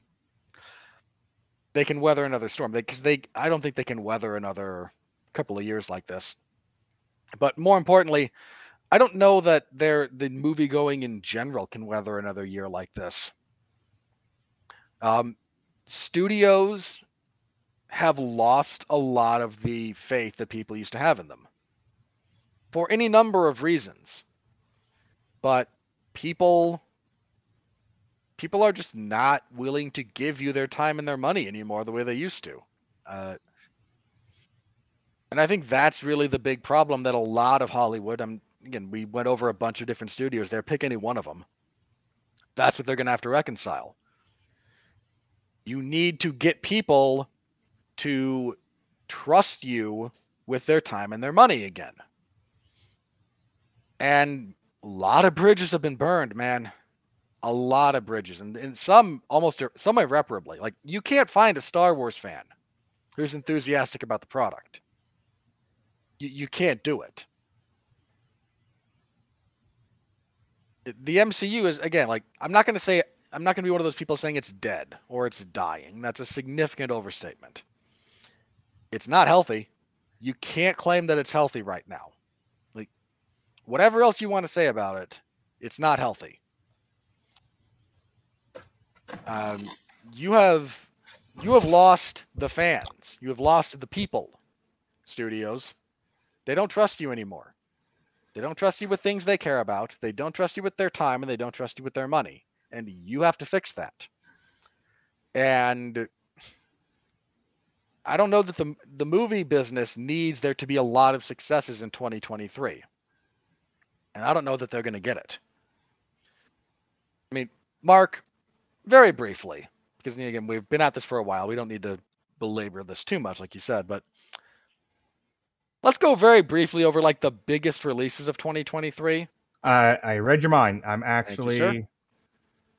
they can weather another storm because they, I don't think they can weather another couple of years like this. But more importantly, I don't know that they're the movie going in general can weather another year like this. Um, studios have lost a lot of the faith that people used to have in them for any number of reasons. But people people are just not willing to give you their time and their money anymore the way they used to. Uh, and I think that's really the big problem that a lot of Hollywood, I'm again, we went over a bunch of different studios there, pick any one of them. That's what they're going to have to reconcile you need to get people to trust you with their time and their money again. And a lot of bridges have been burned, man. A lot of bridges, and, and some almost some irreparably. Like you can't find a Star Wars fan who's enthusiastic about the product. You you can't do it. The- The MCU is again like I'm not going to say I'm not going to be one of those people saying it's dead or it's dying. That's a significant overstatement. It's not healthy. you can't claim that it's healthy right now. Whatever else you want to say about it, it's not healthy. Um, you have you have lost the fans. You have lost the people. Studios, they don't trust you anymore. They don't trust you with things they care about. They don't trust you with their time, and they don't trust you with their money. And you have to fix that. And I don't know that the the movie business needs there to be a lot of successes in 2023. And I don't know that they're going to get it. I mean, Mark, very briefly, because again, we've been at this for a while. We don't need to belabor this too much, like you said, but let's go very briefly over like the biggest releases of 2023. I I read your mind. I'm actually sir.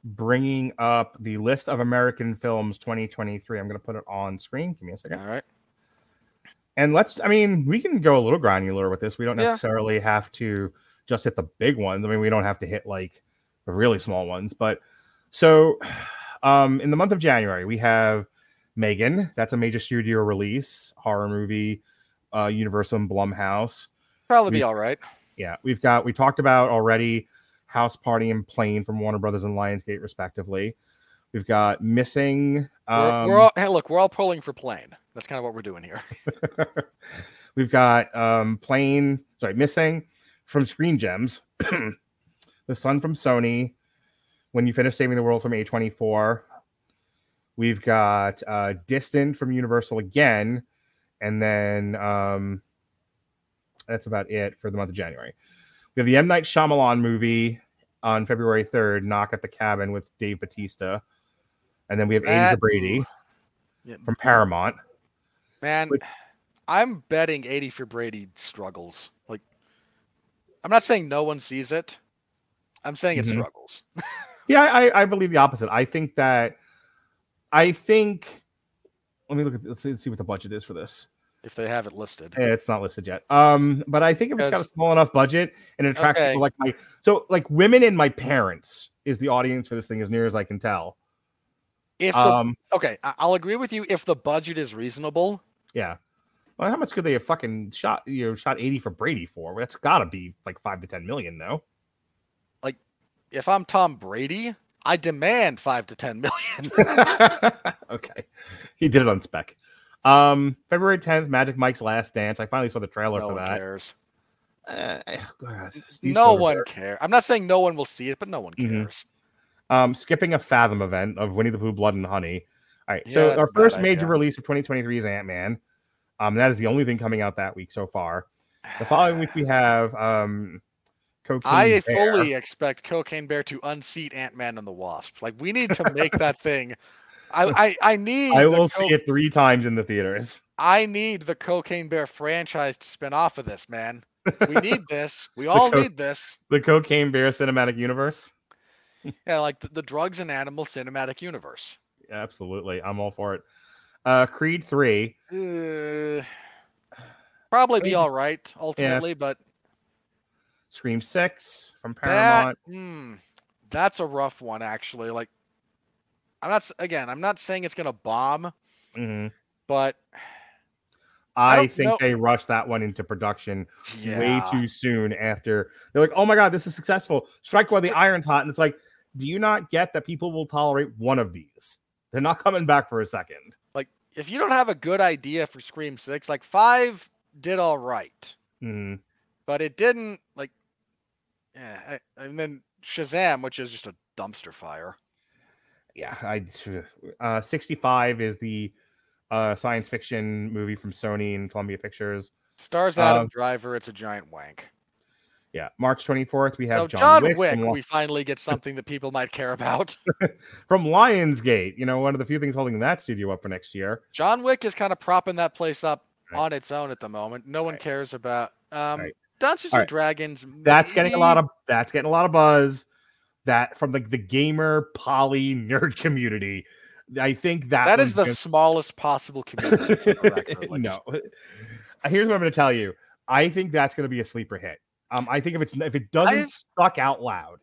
bringing up the list of American films 2023. I'm going to put it on screen. Give me a second. All right. And let's, I mean, we can go a little granular with this. We don't Yeah. necessarily have to just hit the big ones. I mean, we don't have to hit like the really small ones. But so um in the month of January, we have Megan. That's a major studio release, horror movie, uh Universal and Blumhouse. Probably We- be all right. Yeah, we've got we talked about already House Party and Plane from Warner Brothers and Lionsgate, respectively. We've got Missing. We're, Um, we're all hey, look, we're all pulling for plane. That's kind of what we're doing here. *laughs* We've got um Plane, sorry, Missing from Screen Gems. *clears throat* the Sun from Sony. When you finish saving the world from A24. We've got uh Distant from Universal again. And then um that's about it for the month of January. We have the M. Night Shyamalan movie on February 3rd, Knock at the Cabin with Dave Bautista. And then we have Aiden That- Brady Yeah, from Paramount. Man, But- I'm betting 80 for Brady struggles. Like, I'm not saying no one sees it. I'm saying it Mhm. struggles. *laughs* Yeah, I, I believe the opposite. I think that I think let me look at let's see, let's see what the budget is for this. If they have it listed. It's not listed yet. Um, but I think if it's got a small enough budget and it attracts Okay. people like my so like women and my parents is the audience for this thing as near as I can tell. If the, Um, okay, I'll agree with you if the budget is reasonable. yeah. Well, how much could they have fucking shot you know shot 80 for Brady for? That's gotta be like five to ten million, though. Like, If I'm Tom Brady, I demand five to 10 million. *laughs* *laughs* okay. He did it on spec. Um, February 10th, Magic Mike's Last Dance. I finally saw the trailer no for one that. cares. Uh, God, no one cares. I'm not saying no one will see it, but no one Mhm. cares. Um, skipping a Fathom event of Winnie the Pooh, Blood and Honey. All right, so Yeah, that's our first major idea. release of 2023 is Ant Man. Um, that is the only thing coming out that week so far. The following week we *sighs* have um, Cocaine I Bear. fully expect Cocaine Bear to unseat Ant Man and the Wasp. Like we need to make that *laughs* thing. I I, I need. I will Co- see it three times in the theaters. I need the Cocaine Bear franchise to spin off of this, man. We need *laughs* this. We all co- need this. The Cocaine Bear cinematic universe. Yeah, like the, the drugs and animal cinematic universe. Absolutely, I'm all for it. Uh, Creed three. Uh, probably be all right ultimately, but Scream Six from that Paramount. mm, that's a rough one actually. Like I'm not again, I'm not saying it's gonna bomb, Mhm. but I I, think know- they rushed that one into production yeah. way too soon. After they're like, "Oh my god, this is successful! Strike while the iron's hot." And it's like, do you not get that people will tolerate one of these? They're not coming back for a second. If you don't have a good idea for Scream Six, like five did all right, Mhm. but it didn't like. Yeah, I- and then Shazam, which is just a dumpster fire. Yeah, I. Uh, Sixty-five is the uh, science fiction movie from Sony and Columbia Pictures. Stars Adam Um, Driver, it's a giant wank. Yeah, March twenty-fourth we have So John, John, Wick, Wick, we finally get something that people might care about. *laughs* from Lionsgate. You know, one of the few things holding that studio up for next year. John Wick is kind of propping that place up Right. on its own at the moment. No one Right. cares about um Right. Dungeons and. Dragons. That's getting a lot of that's getting a lot of buzz. That from like the gamer poly nerd community. I think that that is the smallest possible community. for the record. Like, *laughs* no. Here's what I'm going to tell you. I think that's going to be a sleeper hit. Um, I think if it's if it doesn't I- suck out loud,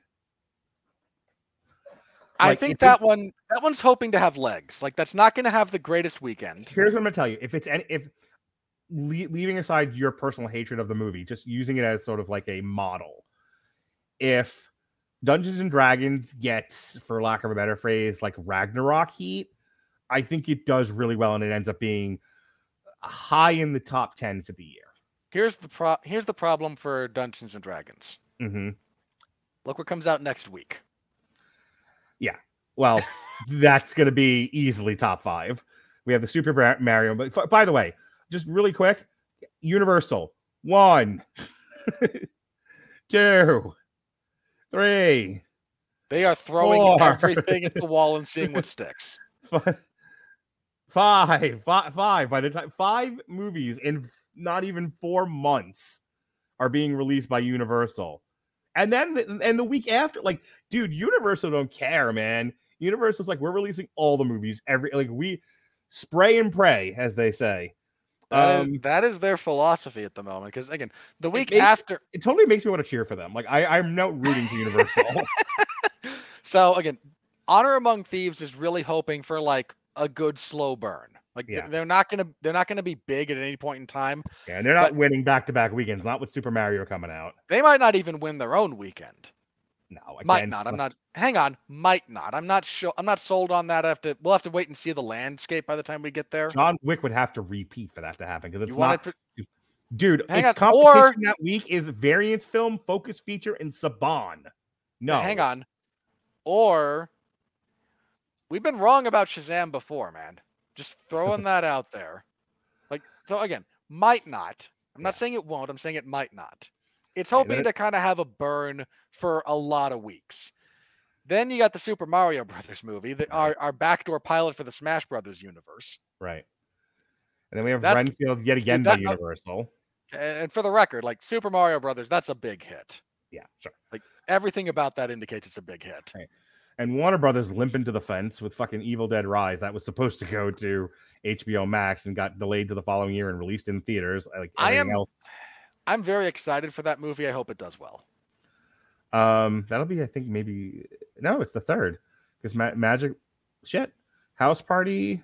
I like, think if it- that one that one's hoping to have legs. Like that's not going to have the greatest weekend. here's what I'm going to tell you. If it's any, if le- leaving aside your personal hatred of the movie, just using it as sort of like a model. If Dungeons and Dragons gets, for lack of a better phrase, like Ragnarok heat, I think it does really well, and it ends up being high in the top ten for the year. Here's the pro. Here's the problem for Dungeons and Dragons. hmm Look what comes out next week. Yeah. Well, *laughs* that's going to be easily top five. We have the Super Mario. But by the way, just really quick Universal one, *laughs* two, three, They are throwing Four. everything at the wall and seeing what *laughs* sticks. fi- five, fi- five. By the time five movies in not even four months are being released by Universal. And then the, and the week after, like, dude, Universal don't care, man. Universal's like, we're releasing all the movies every like we spray and pray, as they say. That is- Um, that is their philosophy at the moment. Because again, the week makes- after. it totally makes me want to cheer for them. Like I, I'm not rooting for Universal. *laughs* *laughs* So again, Honor Among Thieves is really hoping for like a good slow burn. Like Yeah. they're not gonna they're not gonna be big at any point in time. yeah, and they're not winning back to back weekends, not with Super Mario coming out. They might not even win their own weekend. No, I Might can't- I'm not. Hang on. Might not. I'm not sure. I'm not sold on that. To. We'll have to wait and see the landscape by the time we get there. John Wick would have to repeat for that to happen because it's not it to, Dude, Hang its on, competition or- that week is Variance Film, Focus Feature, and Saban. No, hang on. Or we've been wrong about Shazam before, man. Just throwing that out there. Like so again, might not. I'm not Yeah. saying it won't. I'm saying it might not. It's hoping to kind of have a burn for a lot of weeks. Then you got the Super Mario *laughs* Brothers movie, the, our, our backdoor pilot for the Smash Brothers universe. Right. And then we have That's- Renfield yet again by that- uh, Universal. And, and for the record, like Super Mario Brothers, that's a big hit. Yeah, sure. Like everything about that indicates it's a big hit. Right. And Warner Brothers limping to the fence with fucking Evil Dead Rise. That was supposed to go to HBO Max and got delayed to the following year and released in theaters. Like I am- else. I'm very excited for that movie. I hope it does well. Um, that'll be, I think, maybe no, it's the third because Ma- Magic shit House Party.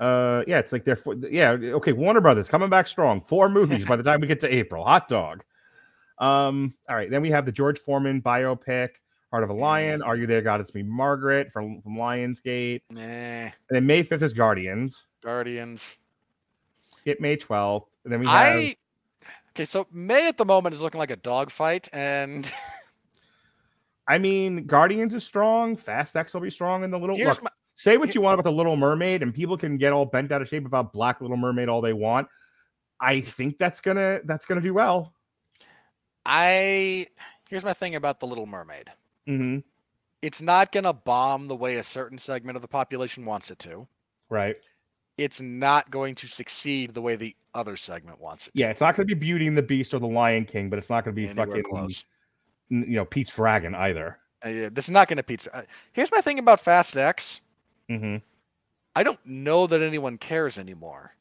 Uh, yeah, it's like they're four, yeah, okay. Warner Brothers coming back strong. Four *laughs* movies by the time we get to April. Hot dog. Um, all right, then we have the George Foreman biopic, Heart of a Lion. Are you there, God? It's me, Margaret from from Lionsgate. Nah, And then May fifth is Guardians. Guardians. Skip May twelfth. And then we have I okay. So May at the moment is looking like a dogfight, and I mean, Guardians is strong. Fast X will be strong in the little here's look. my Say what you want about the Little Mermaid, and people can get all bent out of shape about Black Little Mermaid all they want. I think that's gonna that's gonna do well. I here's my thing about the Little Mermaid. Mm-hmm. It's not gonna bomb the way a certain segment of the population wants it to. Right? It's not going to succeed the way the other segment wants it. Yeah, it's not gonna be Beauty and the Beast or the Lion King, but it's not gonna be Anywhere fucking close. you know Pete's Dragon either. Uh, yeah, this is not gonna pizza. Uh, here's my thing about Fast X. Mm-hmm. I don't know that anyone cares anymore.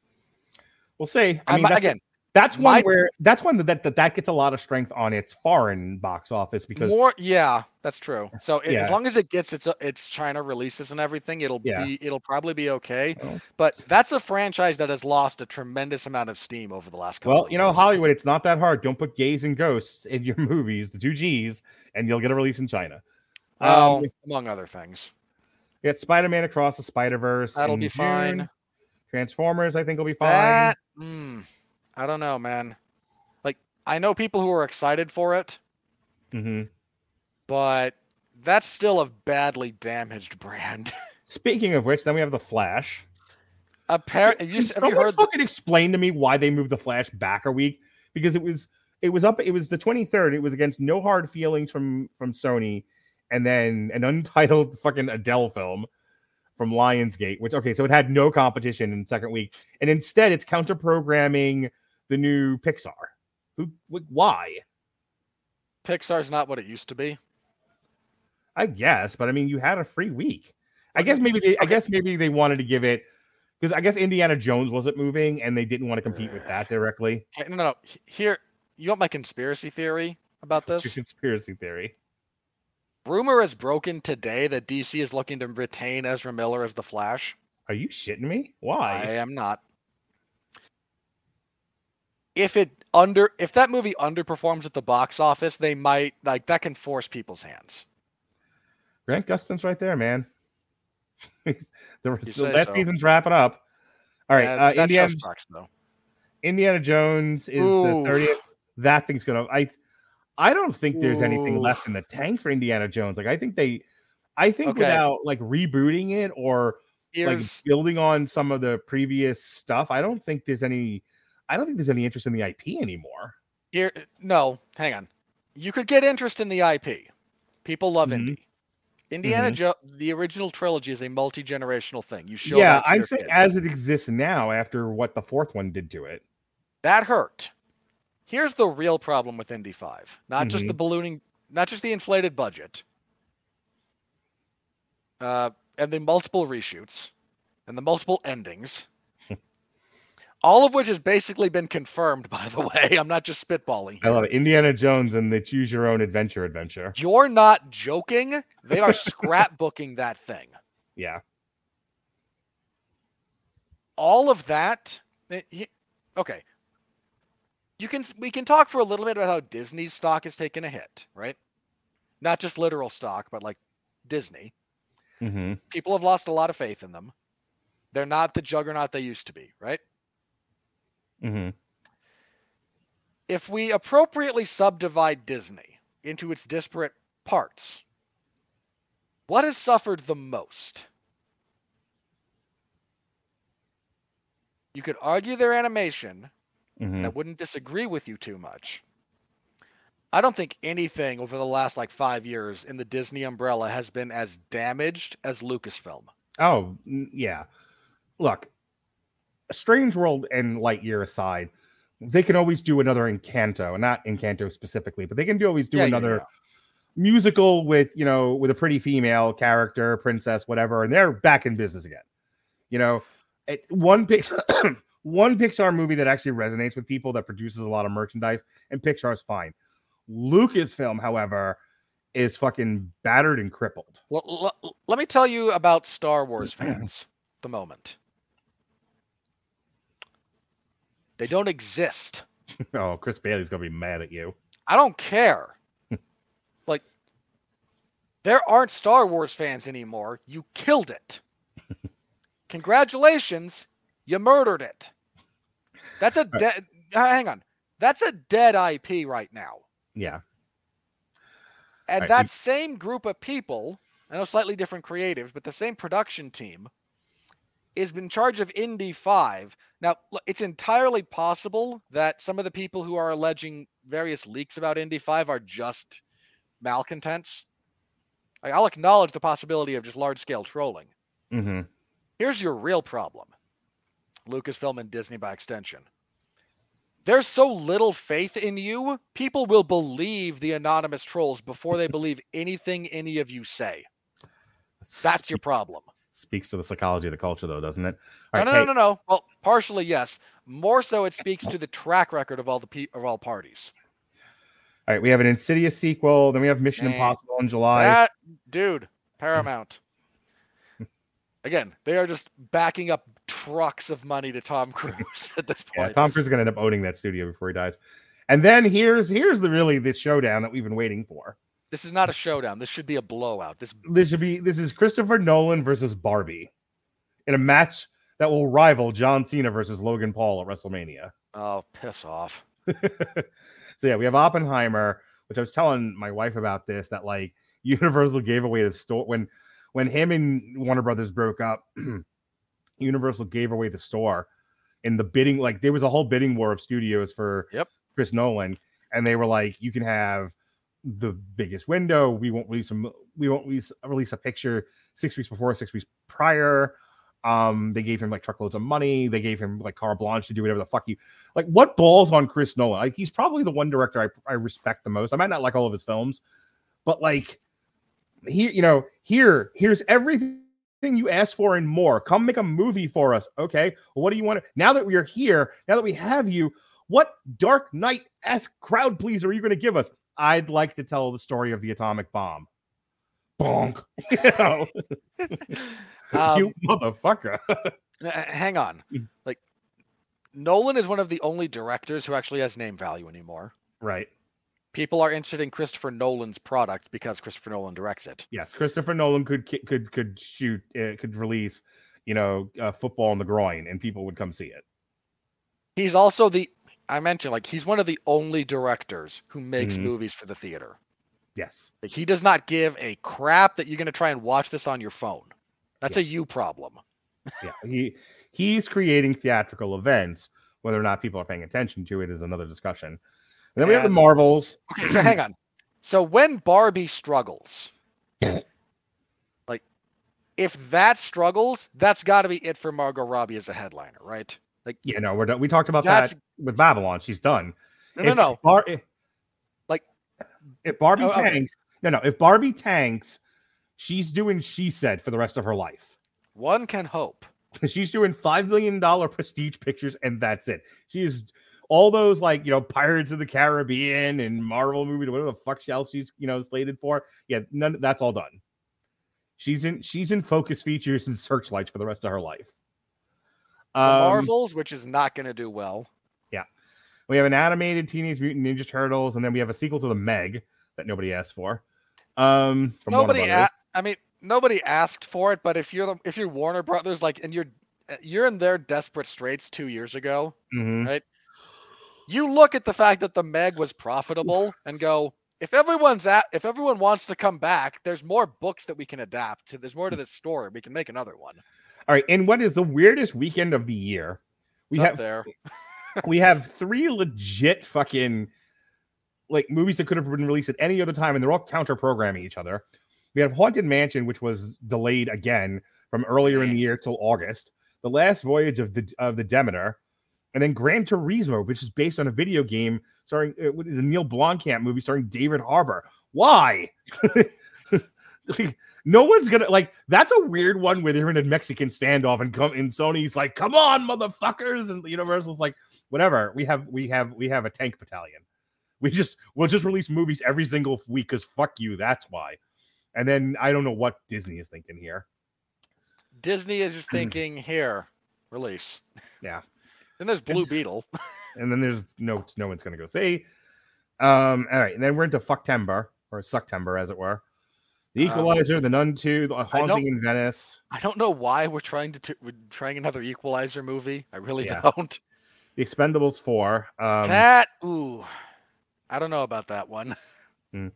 We'll see. I mean, again, that's one my- where that's one that, that that gets a lot of strength on its foreign box office because more yeah that's true so i- Yeah. as long as it gets its uh, its china releases and everything it'll Yeah. be it'll probably be okay Well, but that's a franchise that has lost a tremendous amount of steam over the last couple Well, you know. Hollywood, it's not that hard. Don't put gays and ghosts in your *laughs* movies, the two G's, and you'll get a release in China. well, Um, among other things we got Spider Man Across the Spider Verse. that'll be fine Transformers, I think, will be fine. that mm, i don't know man like i know people who are excited for it hmm but that's still a badly damaged brand *laughs* Speaking of which, then we have the Flash. apparently you, have you someone heard the, fucking explain to me why they moved the Flash back a week? Because it was it was up. It was the twenty third. It was against No Hard Feelings from from Sony, and then an untitled *laughs* fucking Adele film from Lionsgate. Which okay, so it had no competition in the second week, and instead it's counter programming the new Pixar. Who? wh- Why? pixar's not what it used to be I guess, but I mean, you had a free week. I guess maybe they. I guess maybe they wanted to give it because I guess Indiana Jones wasn't moving, and they didn't want to compete with that directly. No no no here you want my conspiracy theory about this conspiracy theory. Rumor is broken today that DC is looking to retain Ezra Miller as the Flash. Are you shitting me? Why? I am not. If it under if that movie underperforms at the box office, they might like that can force people's hands. Grant Gustin's right there, man. *laughs* the say last so. season's wrapping up. All right, Yeah, uh, Indiana, sucks though. Indiana Jones is Ooh. the thirtieth. That thing's gonna. I I don't think there's anything left in the tank for Indiana Jones. Like I think they, I think Okay. without like rebooting it or like building on some of the previous stuff, I don't think there's any. I don't think there's any interest in the IP anymore. here no, hang on. You could get interest in the IP. People love Mhm. Indy. Indiana Jo the original trilogy is a multi generational thing. You show yeah, I'm saying kids. as it exists now, after what the fourth one did to it. that hurt. Here's the real problem with Indy 5. Not just the Mm-hmm. ballooning, not just the inflated budget. Uh, and the multiple reshoots and the multiple endings. All of which has basically been confirmed, *laughs* by the way. I'm not just spitballing. I love it. Indiana Jones and the Choose Your Own Adventure adventure. You're not joking. They are *laughs* scrapbooking that thing. Yeah. all of that eh, okay you can we can talk for a little bit about how disney's stock has taken a hit right not just literal stock but like disney Mm-hmm. people have lost a lot of faith in them they're not the juggernaut they used to be right Mm-hmm. If we appropriately subdivide disney into its disparate parts what has suffered the most you could argue their animation Mm-hmm. I wouldn't disagree with you too much. I don't think anything over the last like five years in the Disney umbrella has been as damaged as Lucasfilm. Oh, yeah. Look, Strange World and Lightyear aside, they can always do another Encanto, not Encanto specifically, but they can do always do Yeah, yeah, another yeah. musical with you know with a pretty female character, princess, whatever, and they're back in business again. You know, it, one Pixar, *coughs* one Pixar movie that actually resonates with people that produces a lot of merchandise, and Pixar's fine. Lucasfilm, however, is fucking battered and crippled. Well, l- let me tell you about Star Wars fans. the moment, they don't exist. *laughs* Oh, Chris Bailey's gonna be mad at you. I don't care. *laughs* like, there aren't Star Wars fans anymore. You killed it. *laughs* Congratulations, you murdered it. That's a dead. Uh, hang on, that's a dead IP right now. Yeah. And Right, that we- same group of people, I know slightly different creatives, but the same production team is in charge of Indy 5. Now, it's entirely possible that some of the people who are alleging various leaks about Indy 5 are just malcontents. I- I'll acknowledge the possibility of just large scale trolling. Mm-hmm. Here's your real problem Lucasfilm and Disney by extension. There's so little faith in you, people will believe the anonymous trolls before they believe anything any of you say. *laughs* That's your problem. Speaks to the psychology of the culture, though, doesn't it? No, All no, right, no, hey, no, no. Well, partially yes. More so, it speaks to the track record of all the pe- of all parties. all right, we have an Insidious sequel. Then we have Mission Man. Impossible in July. That dude, Paramount. *laughs* Again, they are just backing up trucks of money to Tom Cruise at this yeah, point. Tom Cruise is gonna end up owning that studio before he dies. And then here's here's the really the showdown that we've been waiting for. This is not a showdown. This should be a blowout. This This should be this is Christopher Nolan versus Barbie in a match that will rival John Cena versus Logan Paul at WrestleMania. oh, piss off. *laughs* so yeah, we have Oppenheimer, which I was telling my wife about this that like *laughs* Universal gave away the store when when him and Warner Brothers broke up. *clears throat* Universal gave away the store and the bidding. Like there was a whole bidding war of studios for Yep. Chris Nolan, and they were like, "You can have the biggest window. We won't release a we won't release, release a picture six weeks before, six weeks prior." Um, they gave him like truckloads of money. They gave him like carte blanche to do whatever the fuck you like. What balls on Chris Nolan? Like he's probably the one director I, I respect the most. I might not like all of his films, but like here, you know, here, here's everything you asked for and more. Come make a movie for us. Okay. What do you want? to Now that we are here, now that we have you, what Dark Knight esque crowd pleaser are you going to give us? I'd like to tell the story of the atomic bomb. Bonk. *laughs* *laughs* Um, you motherfucker. Hang on. Mm. Like Nolan is one of the only directors who actually has name value anymore. Right. People are interested in Christopher Nolan's product because Christopher Nolan directs it. Yes, Christopher Nolan could could could shoot uh, could release, you know, uh, football in the groin, and people would come see it. He's also the I mentioned like he's one of the only directors who makes Mhm. movies for the theater. Yes. Like he does not give a crap that you're going to try and watch this on your phone. That's a you problem. Yeah. He he's creating theatrical events. Whether or not people are paying attention to it is another discussion. And then we have the And- Marvels. Okay, so hang on. So when Barbie struggles, like if that struggles, that's got to be it for Margot Robbie as a headliner, right? Like Yeah, no, we're done. We talked about that with Babylon. She's done. no, no, If no. Bar- if- Like- if Barbie Oh, okay. tanks, no, no. If Barbie tanks, she's doing she said for the rest of her life. One can hope. *laughs* She's doing five million dollar prestige pictures, and that's it. She's all those like you know Pirates of the Caribbean and Marvel movies, whatever the fuck else she's you know slated for. Yeah, none. That's all done. She's in. She's in focus features and searchlights for the rest of her life. Um, Marvels, which is not going to do well. Yeah. We have an animated Teenage Mutant Ninja Turtles, and then we have a sequel to the Meg that nobody asked for. Um, from Nobody, a- I mean, nobody asked for it, but if you're the, if you're Warner Brothers, like, and you're you're in their desperate straits two years ago, Mhm. you look at the fact that the Meg was profitable and go, if everyone's at, if everyone wants to come back, there's more books that we can adapt. To, there's more to this story. We can make another one. All right, and what is the weirdest weekend of the year? We up have there. we have three legit fucking like movies that could have been released at any other time, and they're all counter programming each other. We have Haunted Mansion, which was delayed again from earlier in the year till August. The Last Voyage of the of the Demeter, and then Gran Turismo, which is based on a video game starring uh, what is a Neil Blomkamp movie starring David Harbour. Why? *laughs* Like, no one's gonna like that's a weird one where they're in a Mexican standoff and come and Sony's like, come on, motherfuckers, and Universal's like, whatever. We have we have we have a tank battalion. We just we'll just release movies every single week because fuck you, that's why. And then I don't know what Disney is thinking here. Disney is just *clears throat* thinking, here, release. Yeah. Then there's Blue It's- Beetle. *laughs* And then there's no no one's gonna go see. Um, all right, and then we're into Fucktember or Sucktember, as it were. The Um, Equalizer, The Nun 2, The Haunting in Venice, I don't know why we're trying to t- we're trying another Equalizer movie. I really Yeah. don't. The Expendables 4. Um, that ooh, I don't know about that one. *laughs* And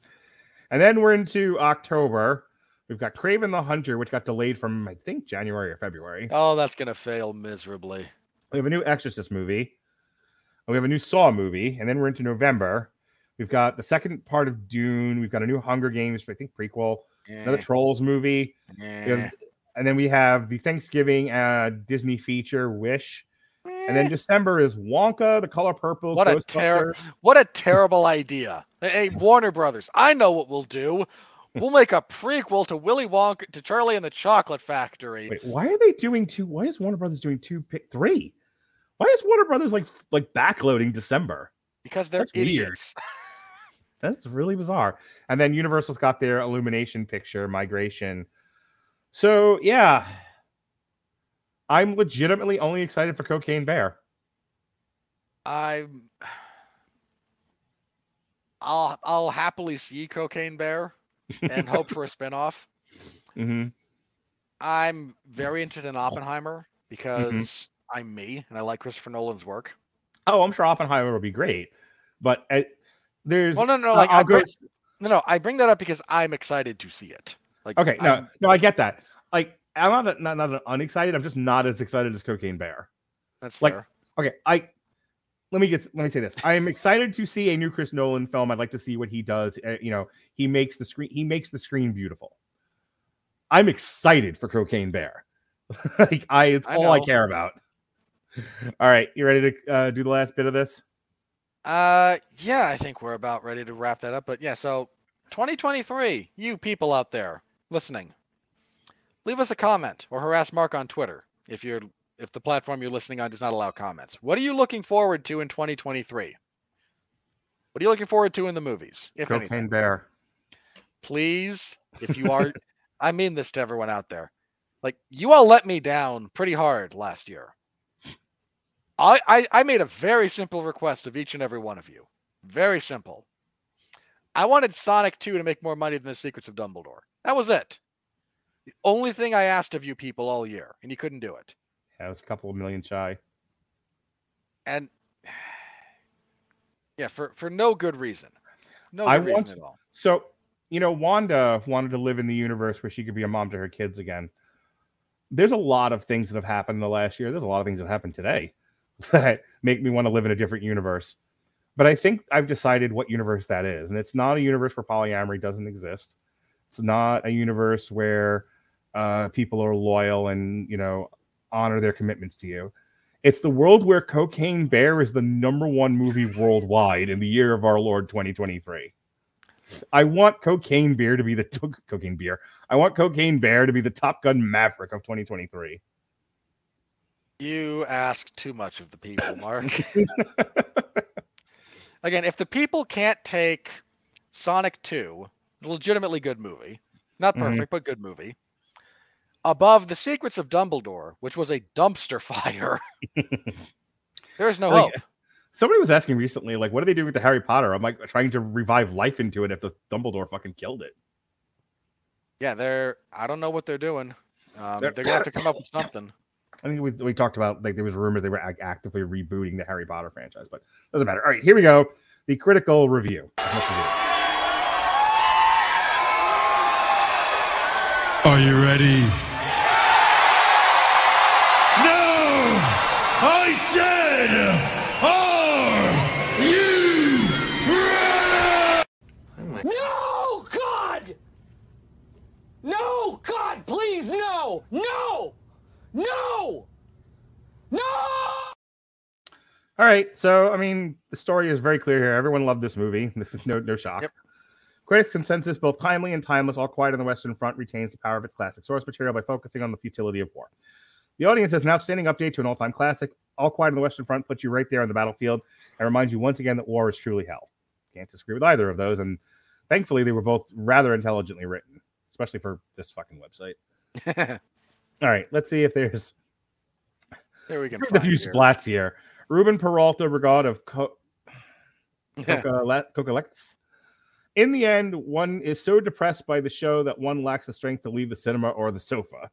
then we're into October. We've got Kraven the Hunter, which got delayed from I think January or February. Oh, that's gonna fail miserably. We have a new Exorcist movie. We have a new Saw movie, and then we're into November. We've got the second part of Dune. We've got a new Hunger Games, I think prequel, another Trolls movie, and then we have the Thanksgiving uh, Disney feature Wish, and then Eh, December is Wonka, The Color Purple, What a ter- what a terrible idea. Hey, Warner Brothers, I know what we'll do. We'll make a prequel to Willy Wonka to Charlie and the Chocolate Factory. Wait, why are they doing two? Why is Warner Brothers doing two? Pick three? Why is Warner Brothers like like backloading December? Because they're That's weird. *laughs* That's really bizarre. And then Universal's got their Illumination picture, Migration. So yeah, I'm legitimately only excited for Cocaine Bear. I'm I'll I'll happily see Cocaine Bear and hope for a *laughs* spinoff. hmm I'm very interested in Oppenheimer because Mm-hmm. I'm me and I like Christopher Nolan's work. Oh, I'm sure Oppenheimer will be great, but uh, there's Well, no, no, uh, like I'll go. bring, no, no, I bring that up because I'm excited to see it. Like, Okay, no, I'm- no, I get that. Like, I'm not not not unexcited. I'm just not as excited as Cocaine Bear. that's like, fair. Okay, I let me get let me say this. I am excited to see a new Chris Nolan film. I'd like to see what he does. Uh, you know, he makes the screen he makes the screen beautiful. I'm excited for Cocaine Bear. *laughs* like I it's I all I care about. All right, you ready to uh, do the last bit of this? Uh, yeah, I think we're about ready to wrap that up. But yeah, so 2023, you people out there listening, leave us a comment or harass Mark on Twitter if you're if the platform you're listening on does not allow comments. What are you looking forward to in 2023? What are you looking forward to in the movies? If Cocaine anything, Bear. please, if you are, *laughs* I mean this to everyone out there. Like you all let me down pretty hard last year. I, I I made a very simple request of each and every one of you. Very simple. I wanted Sonic 2 to make more money than the Secrets of Dumbledore. That was it. The only thing I asked of you people all year, and you couldn't do it. Yeah, it was a couple of million shy. And *sighs* yeah, for for no good reason. No I reason want- at all. So, you know, Wanda wanted to live in the universe where she could be a mom to her kids again. There's a lot of things that have happened in the last year. There's a lot of things that happened today *laughs* that make me want to live in a different universe. But I think I've decided what universe that is. And it's not a universe where polyamory doesn't exist. It's not a universe where uh, people are loyal and, you know, honor their commitments to you. It's the world where Cocaine Bear is the number one movie worldwide in the year of our Lord 2023. I want Cocaine Bear to be the *laughs* Cocaine Beer. I want Cocaine Bear to be the Top Gun Maverick of 2023. You ask too much of the people, Mark. *laughs* Again, if the people can't take Sonic 2, legitimately good movie, not Mhm. perfect, but good movie, above The Secrets of Dumbledore, which was a dumpster *laughs* fire, there is no *laughs* Like, hope. Somebody was asking recently, like, what are they doing with the Harry Potter? I'm like trying to revive life into it after Dumbledore fucking killed it. Yeah, they're. I don't know what they're doing. Um, They're- they're gonna have to come up with something. I think we, we talked about like there was rumors they were ac- actively rebooting the Harry Potter franchise, but doesn't matter. All right, here we go. The critical review. As much as it is. Are you ready? No! I said, are you ready? No, God! No, God, please, no! No! No! No! All right, so I mean, the story is very clear here. Everyone loved this movie. *laughs* This is no no shock. Yep. Critics' consensus, both timely and timeless, All Quiet on the Western Front retains the power of its classic source material by focusing on the futility of war. The audience has an outstanding update to an all-time classic. All Quiet on the Western Front puts you right there on the battlefield and reminds you once again that war is truly hell. Can't disagree with either of those, and thankfully they were both rather intelligently written, especially for this fucking website. *laughs* All right, let's see if there's there we *laughs* the find few here. splats here. Ruben Peralta Regard of Co- *laughs* Coca Coca-Lex. In the end, one is so depressed by the show that one lacks the strength to leave the cinema or the sofa.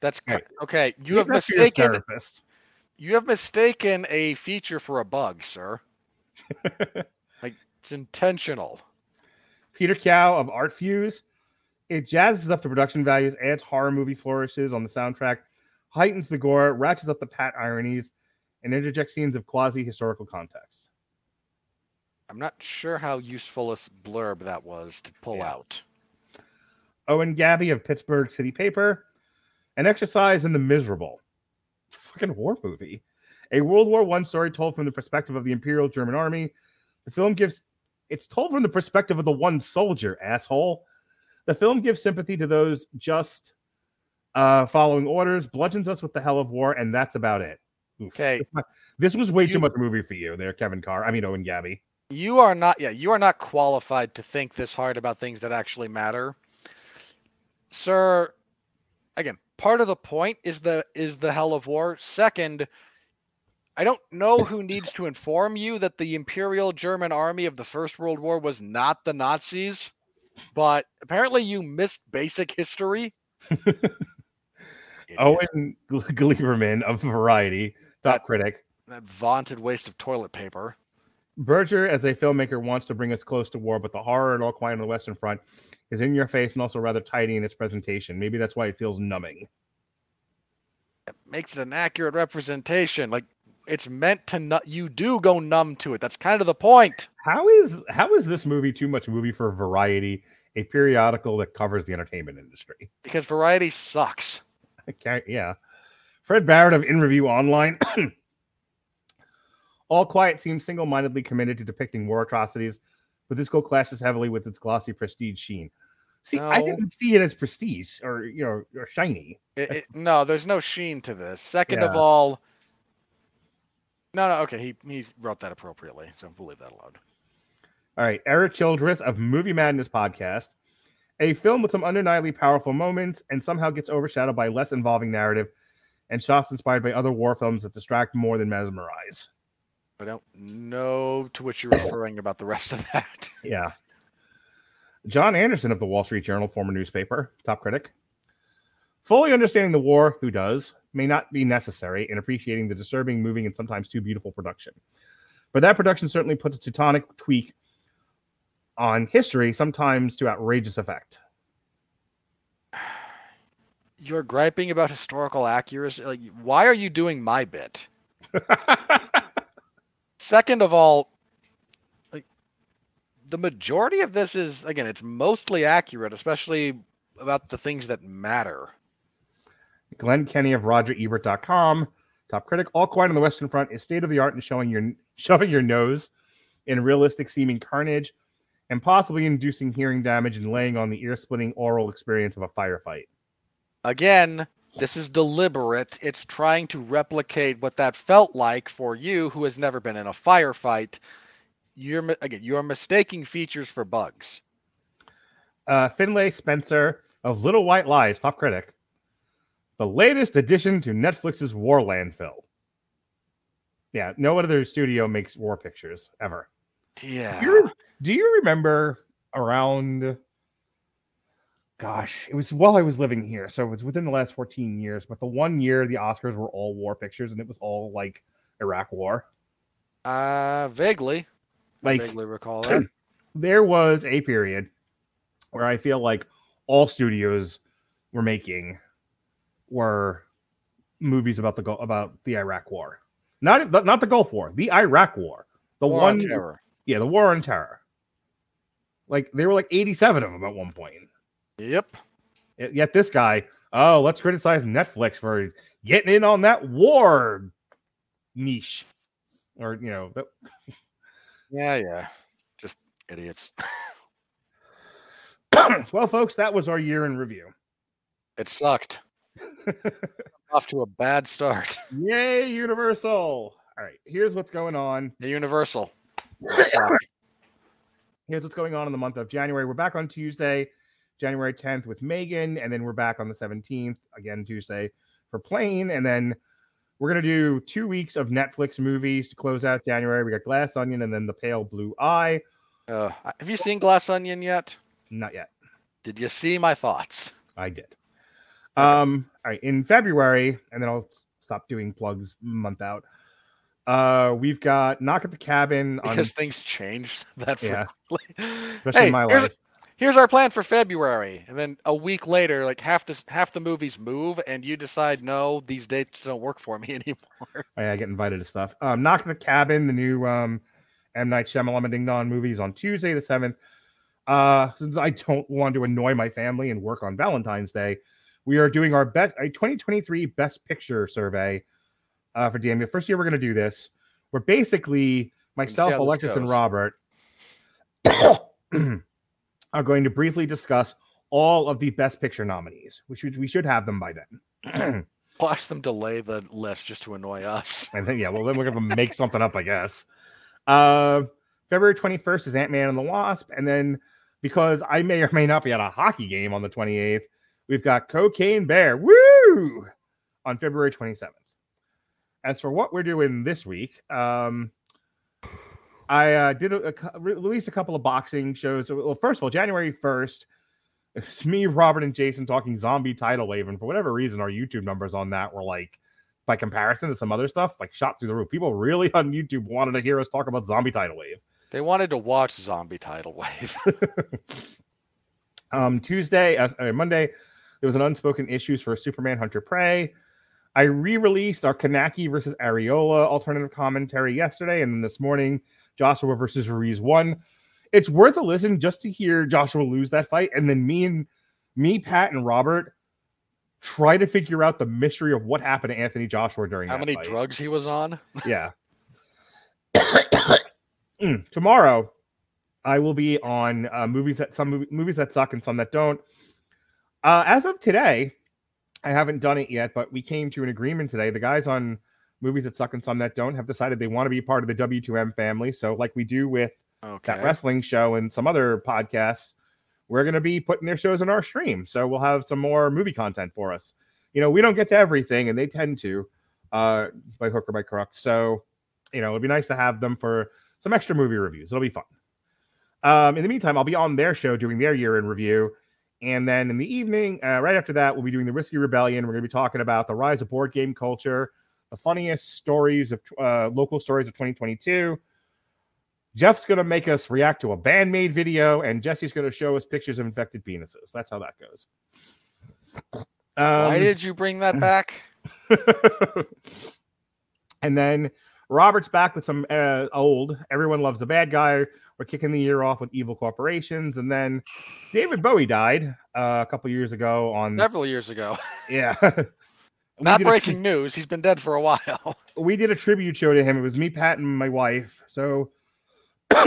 That's Hey, okay. You Leave have that to your mistaken. therapist. You have mistaken a feature for a bug, sir. *laughs* like it's intentional. Peter Cow of Art Fuse. It jazzes up the production values, adds horror movie flourishes on the soundtrack, heightens the gore, ratchets up the pat ironies, and interjects scenes of quasi historical context. I'm not sure how useful a blurb that was to pull Yeah. out. Owen Gabby of Pittsburgh City Paper, An Exercise in the Miserable. It's a fucking war movie. A World War One story told from the perspective of the Imperial German Army. The film gives it's told from the perspective of the one soldier, asshole. The film gives sympathy to those just uh, following orders, bludgeons us with the hell of war, and that's about it. Oof. Okay. This was way You- too much movie for you there, Kevin Carr. I mean Owen Gabby. You are not yeah, you are not qualified to think this hard about things that actually matter. Sir, again, part of the point is the is the hell of war. Second, I don't know who needs to inform you that the Imperial German army of the First World War was not the Nazis, but apparently you missed basic history. *laughs* Owen Gleiberman of Variety, top That- critic. that vaunted waste of toilet paper. Berger, as a filmmaker, wants to bring us close to war, but the horror and All Quiet on the Western Front is in your face and also rather tidy in its presentation. Maybe that's why it feels numbing. It makes it an accurate representation. Like it's meant to nu- you do go numb to it. That's kind of the point. How is how is this movie too much movie for Variety, a periodical that covers the entertainment industry? Because variety sucks. Okay, yeah. Fred Barrett of In Review Online. *clears throat* All Quiet seems single mindedly committed to depicting war atrocities, but this goal clashes heavily with its glossy prestige sheen. See, I didn't see it as prestige or you know or shiny. It, it, no, there's no sheen to this. Second of all, no, no, okay, he he wrote that appropriately, so we'll leave that alone. All right, Eric Childress of Movie Madness podcast, a film with some undeniably powerful moments and somehow gets overshadowed by less involving narrative and shots inspired by other war films that distract more than mesmerize. I don't know to which you're referring about the rest of that. *laughs* Yeah. John Anderson of the Wall Street Journal, former newspaper, top critic. Fully understanding the war, who does, may not be necessary in appreciating the disturbing, moving, and sometimes too beautiful production. But that production certainly puts a teutonic tweak on history, sometimes to outrageous effect. *sighs* You're griping about historical accuracy. Like, why are you doing my bit? *laughs* Second of all, like the majority of this is again, it's mostly accurate, especially about the things that matter. Glenn Kenny of RogerEbert.com, top critic. All Quiet on the Western Front is state of the art in showing your shoving your nose in realistic seeming carnage and possibly inducing hearing damage and laying on the ear splitting oral experience of a firefight. Again, this is deliberate. It's trying to replicate what that felt like for you who has never been in a firefight. You're again, you're mistaking features for bugs. Uh, Finlay Spencer of Little White Lies, top critic. The latest addition to Netflix's war landfill. Yeah, no other studio makes war pictures ever. Yeah. Do you, do you remember around? Gosh, it was while I was living here, so it was within the last 14 years. But the one year the Oscars were all war pictures, and it was all like Iraq War. Uh vaguely. I Like vaguely recall *clears throat* that. there was a period where I feel like all studios were making were movies about the about the Iraq War, not not the Gulf War, the Iraq War, the War on one, terror. yeah, the War on Terror. Like there were like 87 of them at one point. Yep. Yet yet this guy, oh, let's criticize Netflix for getting in on that war niche, or you know, that- *laughs* Yeah, yeah. Just idiots. *laughs* *coughs* well, folks, that was our year in review. It sucked. *laughs* Off to a bad start. *laughs* Yay, Universal! All right, here's what's going on. The Universal. *coughs* Here's what's going on in the month of January. We're back on Tuesday, January 10th with Megan, and then we're back on the 17th again Tuesday for Plane, and then we're gonna do two weeks of Netflix movies to close out January. We got Glass Onion and then The Pale Blue Eye. Uh, have you seen Glass Onion yet? Not yet. Did you see my thoughts? I did. Um, all right, in February, and then I'll stop doing plugs month out. Uh, we've got Knock at the Cabin on Because things changed *laughs* that Yeah. especially hey, in my here's, life. here's our plan for February, and then a week later, like half this half the movies move, and you decide no, these dates don't work for me *laughs* anymore. Oh, yeah, I get invited to stuff. Um, Knock at the Cabin, the new um M Night Shyamalan Ding Dong movie is on Tuesday the seventh. Uh, since I don't want to annoy my family and work on Valentine's Day, we are doing our best a 2023 Best Picture survey uh, for DMU. First year we're going to do this. We're basically myself, Alexis, and. Robert *coughs* are going to briefly discuss all of the Best Picture nominees, which we, we should have them by then. *clears throat* Watch them delay the list just to annoy us. *laughs* And then yeah, well then we're gonna make something up, I guess. Uh February 21st is Ant-Man and the Wasp, and then because I may or may not be at a hockey game on the 28th, we've got Cocaine Bear, woo, on February 27th. As for what we're doing this week, um, I uh, did a, a re- release a couple of boxing shows. Well, first of all, January 1st, *laughs* it's me, Robert, and Jason talking zombie tidal wave, and for whatever reason, our YouTube numbers on that were like by comparison to some other stuff, like shot through the roof. People really on YouTube wanted to hear us talk about zombie tidal wave. They wanted to watch Zombie Tidal Wave. *laughs* um, Tuesday, uh, uh, Monday, there was an unspoken issues for Superman Hunter Prey. I re-released our Kownacki versus Arreola alternative commentary yesterday, and then this morning, Joshua versus Ruiz one. It's worth a listen just to hear Joshua lose that fight, and then me and me, Pat, and Robert try to figure out the mystery of what happened to Anthony Joshua during How many fight. drugs he was on? *laughs* Yeah. *coughs* Mm, Tomorrow, I will be on uh, movies that some movies that suck and some that don't. Uh, as of today, I haven't done it yet, but we came to an agreement today. The guys on movies that suck and some that don't have decided they want to be part of the W2M family. So, like we do with Okay. that wrestling show and some other podcasts, we're going to be putting their shows on our stream. So we'll have some more movie content for us. you know, we don't get to everything, and they tend to, uh, by hook or by crook. So, you know, it'd be nice to have them for some extra movie reviews. It'll be fun. Um, in the meantime, I'll be on their show doing their year in review. And then in the evening, uh, right after that, we'll be doing the Risky Rebellion. We're going to be talking about the rise of board game culture, the funniest stories of uh, local stories of 2022. Jeff's going to make us react to a bandmade video, and Jesse's going to show us pictures of infected penises. That's how that goes. Why Um, did you bring that back? *laughs* and then Robert's back with some uh, old. Everyone loves the bad guy. We're kicking the year off with evil corporations, and then David Bowie died uh, a couple years ago. On Several years ago. *laughs* yeah, Not breaking tri- news. He's been dead for a while. *laughs* we did a tribute show to him. It was me, Pat, and my wife. So *coughs*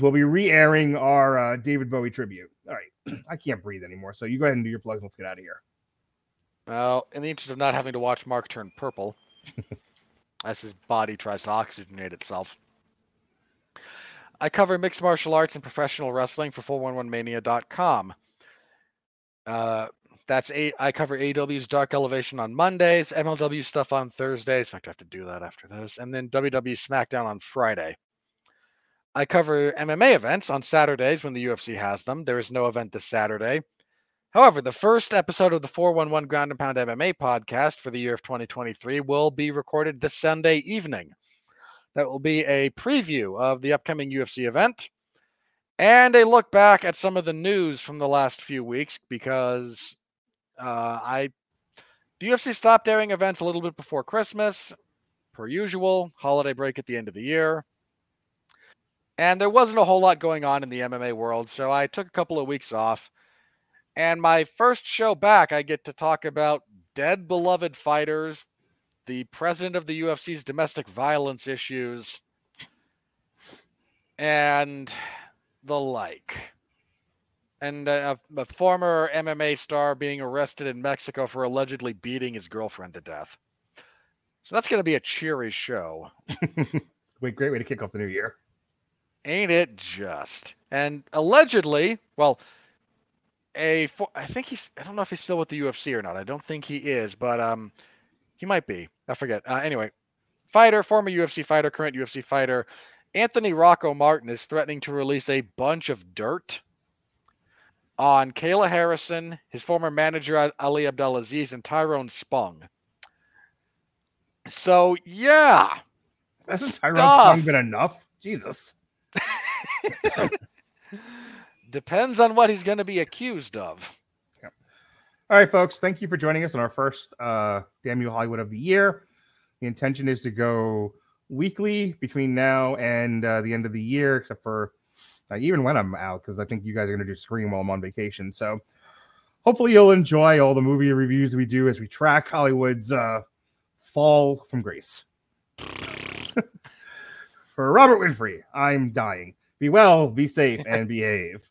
we'll be re-airing our uh, David Bowie tribute. All right, *clears throat* I can't breathe anymore. So you go ahead and do your plugs. Let's get out of here. Well, in the interest of not having to watch Mark turn purple, *laughs* as his body tries to oxygenate itself, I cover mixed martial arts and professional wrestling for 411mania.com. Uh, that's a I cover AEW's Dark Elevation on Mondays, MLW stuff on Thursdays. In fact, I have to do that after this, and then WWE SmackDown on Friday. I cover MMA events on Saturdays when the UFC has them. There is no event this Saturday. However, the first episode of the 411 Ground and Pound MMA podcast for the year of 2023 will be recorded this Sunday evening. That will be a preview of the upcoming UFC event and a look back at some of the news from the last few weeks because uh, I the UFC stopped airing events a little bit before Christmas, per usual, holiday break at the end of the year. And there wasn't a whole lot going on in the MMA world, so I took a couple of weeks off. And my first show back, I get to talk about dead beloved fighters, the president of the UFC's domestic violence issues, and the like. And a, a former MMA star being arrested in Mexico for allegedly beating his girlfriend to death. So that's going to be a cheery show. *laughs* Wait, great way to kick off the new year. Ain't it just? And allegedly, well, a I think he's I don't know if he's still with the UFC or not. I don't think he is, but um, he might be. I forget. Uh, anyway, fighter, former UFC fighter, current UFC fighter, Anthony Rocco Martin is threatening to release a bunch of dirt on Kayla Harrison, his former manager Ali Abdelaziz, and Tyrone Spong. So yeah, Hasn't Tyrone Spong been enough? Jesus. *laughs* depends on what he's going to be accused of. Yeah. All right, folks. Thank you for joining us on our first uh, Damn You Hollywood of the year. The intention is to go weekly between now and uh, the end of the year, except for uh, even when I'm out, because I think you guys are going to do Scream while I'm on vacation. So hopefully you'll enjoy all the movie reviews we do as we track Hollywood's uh, fall from grace. *laughs* for Robert Winfree, I'm dying. Be well, be safe, and behave.